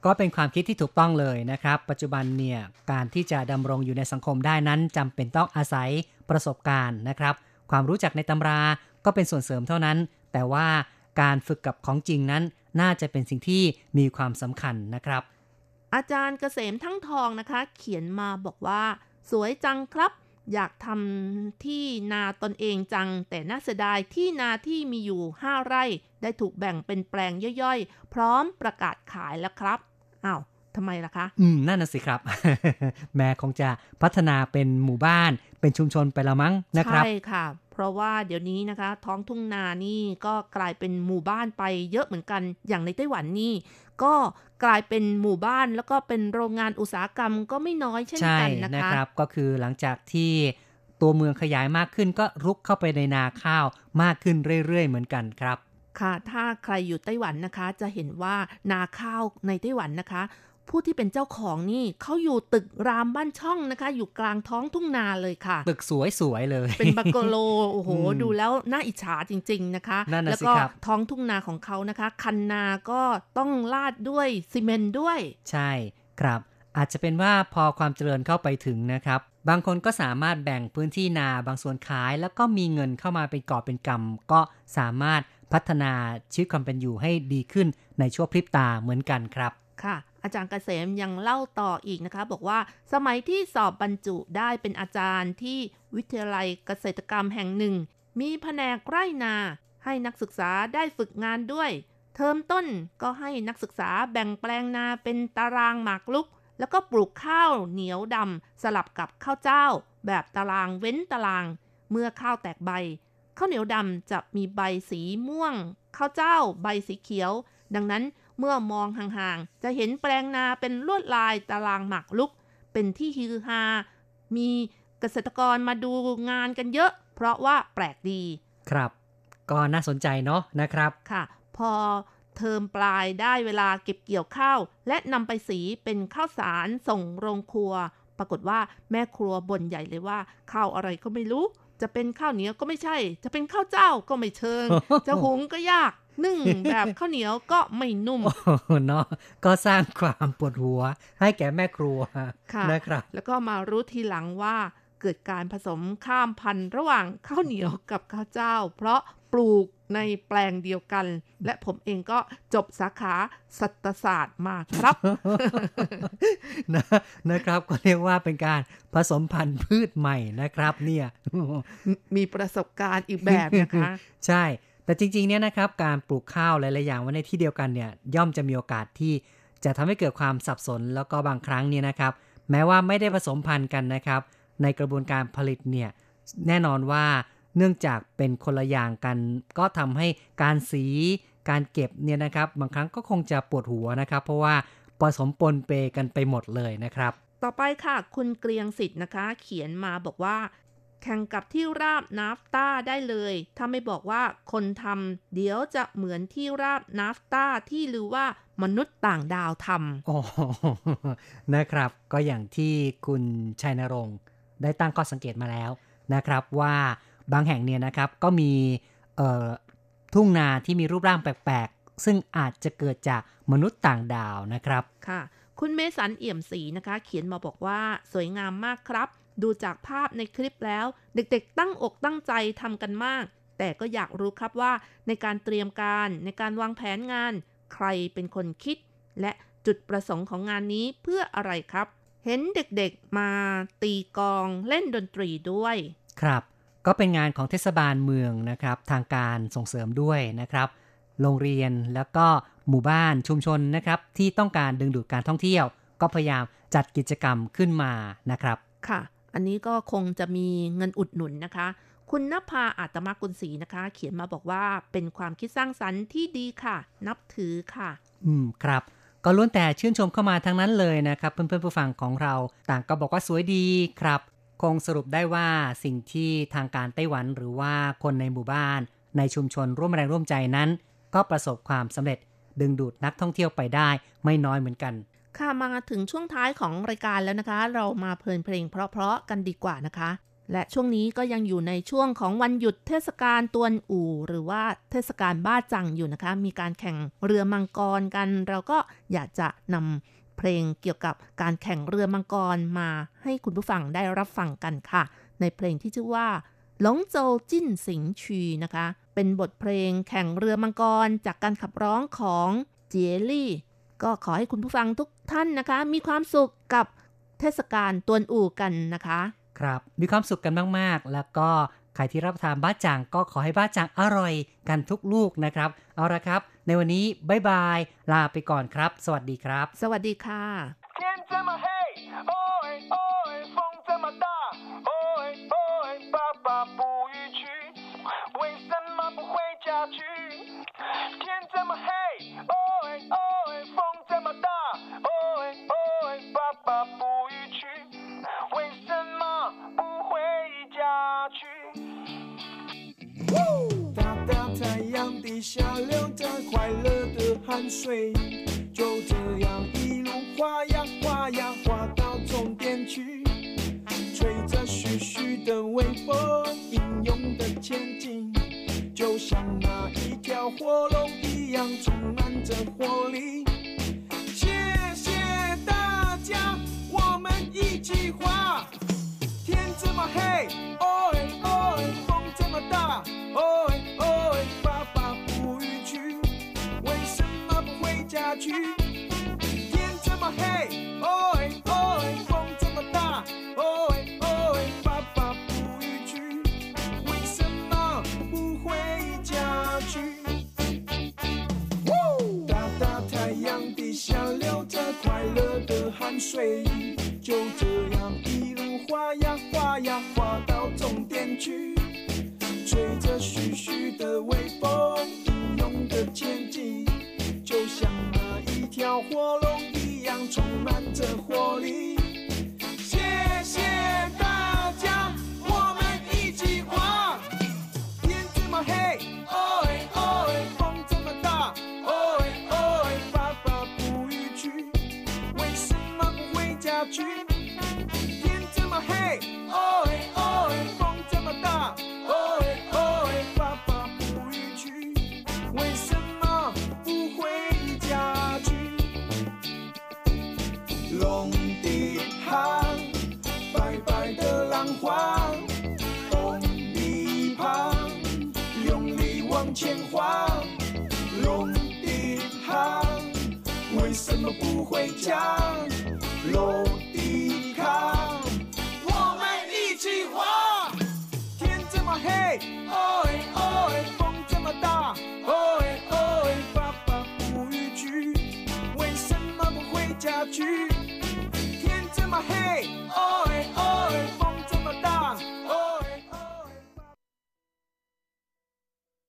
ก็เป็นความคิดที่ถูกต้องเลยนะครับ ปัจจุบันเนี่ยการที่จะดำรงอยู่ในสังคมได้นั้นจำเป็นต้องอาศัยประสบการณ์นะครับ ความรู้จักในตำราก็เป็นส่วนเสริมเท่านั้น แต่ว่า การฝึกกับของจริงนั้น น่าจะเป็นสิ่งที่มีความสำคัญนะครับ อาจารย์เกษมทั้งทองนะคะ เขียนมาบอกว่า สวยจังครับ อยากทำที่นาตนเองจัง แต่น่าเสียดายที่นาที่มีอยู่ 5 ไร่ ได้ถูกแบ่งเป็นแปลงย่อยๆ พร้อมประกาศขายแล้วครับอ้าวทำไมล่ะคะ อืม นั่นน่ะสิครับ แม่คงจะพัฒนาเป็นหมู่บ้าน เป็นชุมชนไปละมั้งนะครับ ใช่ค่ะ เพราะว่าเดี๋ยวนี้นะคะ ท้องทุ่งนานี่ก็กลายเป็นหมู่บ้านไปเยอะเหมือนกัน อย่างในไต้หวันนี่ก็กลายเป็นหมู่บ้านแล้วก็เป็นโรงงานอุตสาหกรรมก็ไม่น้อยเช่นใช่กันนะนะคะครับ ก็คือหลังจากที่ตัวเมืองขยายมากขึ้นก็รุกเข้าไปในนาข้าวมากขึ้นเรื่อย ๆ เหมือนกันครับ ค่ะ ถ้าใครอยู่ไต้หวันนะคะ จะเห็นว่านาข้าวในไต้หวันนะคะ ผู้ที่เป็นเจ้าของนี่เขาอยู่ตึกรามบ้านช่องนะคะ อยู่กลางท้องทุ่งนาเลยค่ะ ตึกสวยๆเลย เป็นบังกะโลโอ้โหอืมดูแล้วน่าอิจฉาจริง ๆนะคะนั่นน่ะแล้วสิก็ครับท้องทุ่งนาของเขานะคะ คันนาก็ต้องลาดด้วยซีเมนต์ด้วย ใช่ครับ อาจจะเป็นว่าพอความเจริญเข้าไปถึงนะครับ บางคนก็สามารถแบ่งพื้นที่นาบางส่วนขาย แล้วก็มีเงินเข้ามาเป็นกอบเป็นกำก็สามารถพัฒนาชีวิตความเป็นอยู่ให้ดีขึ้นในชั่วพริบตาเหมือนกันครับค่ะ อาจารย์เกษมยังเล่าต่ออีกนะคะ บอกว่าสมัยที่สอบบรรจุได้เป็นอาจารย์ที่วิทยาลัยเกษตรกรรมแห่งหนึ่ง มีแผนกไร่นา ให้นักศึกษาได้ฝึกงานด้วย เทอมต้นก็ให้นักศึกษาแบ่งแปลงนาเป็นตารางหมากลุก แล้วก็ปลูกข้าวเหนียวดำสลับกับข้าวเจ้า แบบตารางเว้นตาราง เมื่อข้าวแตกใบข้าวเหนียวดำจะมีใบสีม่วงข้าวเจ้า ใบสีเขียว ดังนั้น เมื่อมองห่างๆ จะเห็นแปลงนาเป็นลวดลายตารางหมากลุก เป็นที่ฮือฮา มีเกษตรกรมาดูงานกันเยอะ เพราะว่าแปลกดี ครับ ก็น่าสนใจเนาะนะครับ ค่ะ พอเทอมปลายได้เวลาเก็บเกี่ยวข้าว และนำไปสีเป็นข้าวสารส่งโรงครัว ปรากฏว่าแม่ครัวบ่นใหญ่เลยว่าข้าวอะไรก็ไม่รู้ จะเป็นข้าวเหนียวก็ไม่ใช่ จะเป็นข้าวเจ้าก็ไม่เชิง จะหุงก็ยาก นึ่งแบบข้าวเหนียวก็ไม่นุ่มโอ้โหเนาะก็สร้างความปวดหัว ให้แก่แม่ครัวค่ะนะครับ แล้วก็มารู้ทีหลังว่าเกิดการผสมข้ามพันธุ์ระหว่างข้าวเหนียวกับข้าวเจ้า เพราะปลูกในแปลงเดียวกัน และผมเองก็จบสาขาสัตศาสตร์มาครับนะนะครับก็เรียกว่าเป็นการผสมพันธุ์พืชใหม่นะครับ เนี่ยมีประสบการณ์อีกแบบนะคะ ใช่ แต่จริงๆเนี่ยนะครับการปลูกข้าวหลายๆอย่างไว้ในที่เดียวกันเนี่ยย่อมจะมีโอกาสที่จะทำให้เกิดความสับสนแล้วก็บางครั้งเนี่ยนะครับ แม้ว่าไม่ได้ผสมพันธุ์กันนะครับ ในกระบวนการผลิตเนี่ยแน่นอนว่าเนื่องจากเป็นคนละอย่างกัน ก็ทำให้การสีการเก็บเนี่ยนะครับบางครั้งก็คงจะปวดหัวนะครับ เพราะว่าผสมปนเปกันไปหมดเลยนะครับ ต่อไปค่ะ คุณเกรียงสิทธิ์นะคะ เขียนมาบอกว่า แข่งกับที่ราบนาฟต้าได้เลย ถ้าไม่บอกว่าคนทำเดี๋ยวจะเหมือนที่ราบนาฟต้าที่ลือว่ามนุษย์ต่างดาวทำโอ้นะครับ ก็อย่างที่คุณชัยนรงค์ได้ตั้งข้อสังเกตมาแล้วนะครับว่าบางแห่งเนี่ยนะครับก็มีทุ่งนาที่มีรูปร่างแปลกๆ ซึ่งอาจจะเกิดจากมนุษย์ต่างดาวนะครับ ค่ะ คุณเมสันเอี่ยมศรีนะคะ เขียนมาบอกว่าสวยงามมากครับ ดูจากภาพในคลิปแล้ว เด็กๆ ตั้งอกตั้งใจทำกันมาก แต่ก็อยากรู้ครับว่าในการเตรียมการในการวางแผนงาน ใครเป็นคนคิด และจุดประสงค์ของงานนี้เพื่ออะไรครับ เห็นเด็กๆมาตีกองเล่นดนตรีด้วย ครับ ก็เป็นงานของเทศบาลเมืองนะครับ ทางการส่งเสริมด้วยนะครับ โรงเรียนแล้วก็หมู่บ้านชุมชนนะครับ ที่ต้องการดึงดูดการท่องเที่ยว ก็พยายามจัดกิจกรรมขึ้นมานะครับค่ะ อันนี้ก็คงจะมีเงินอุดหนุนนะคะ คุณนภาอาตมากุลศรีนะคะ เขียนมาบอกว่าเป็นความคิดสร้างสรรค์ที่ดีค่ะ นับถือค่ะ อืมครับ ก็ล้วนแต่ชื่นชมเข้ามาทั้งนั้นเลยนะครับ เพื่อนๆผู้ฟังของเรา ต่างก็บอกว่าสวยดีครับ คงสรุปได้ว่าสิ่งที่ทางการไต้หวันหรือว่าคนในหมู่บ้าน ในชุมชนร่วมแรงร่วมใจนั้น ก็ประสบความสำเร็จดึงดูดนักท่องเที่ยวไปได้ไม่น้อยเหมือนกัน ค่ะมาถึงช่วงท้ายของรายการแล้วนะคะ เรามาเพลินเพลงเพราะๆกันดีกว่านะคะ และช่วงนี้ก็ยังอยู่ในช่วงของวันหยุดเทศกาลตวนอู่ หรือว่าเทศกาลบ้าจังอยู่นะคะ มีการแข่งเรือมังกรกัน เราก็อยากจะนำเพลงเกี่ยวกับการแข่งเรือมังกรมาให้คุณผู้ฟังได้รับฟังกันค่ะ ในเพลงที่ชื่อว่าหลงโจจิ้นสิงชีนะคะ เป็นบทเพลงแข่งเรือมังกรจากการขับร้องของเจลี่ ก็ขอให้คุณผู้ฟังทุกท่านนะคะ มีความสุขกับเทศกาลตวนอู่กันนะคะ ครับ มีความสุขกันมากๆ แล้วก็ใครที่รับทานบ้าจ่างก็ขอให้บ้าจ่างอร่อยกันทุกลูกนะครับ เอาละครับ ในวันนี้บายบาย ลาไปก่อนครับ สวัสดีครับ สวัสดีค่ะ天这么黑，哦哎哦哎，风这么大，哦哎哦哎，爸爸不。下去？天这么黑，哦哎哦哎，风这么大，哦哎哦哎，爸爸捕鱼去，为什么不回家去？哦大大太阳底下流着快乐的汗水，就这样一路滑呀滑呀滑到终点去，吹着徐徐的微风，英勇的前进，就像那一条火龙一样充满着活力。飞，就这样一路滑呀滑呀滑到终点去，吹着徐徐的微风，英勇的前进，就像那一条火龙一样充满着活力。么不回家？龙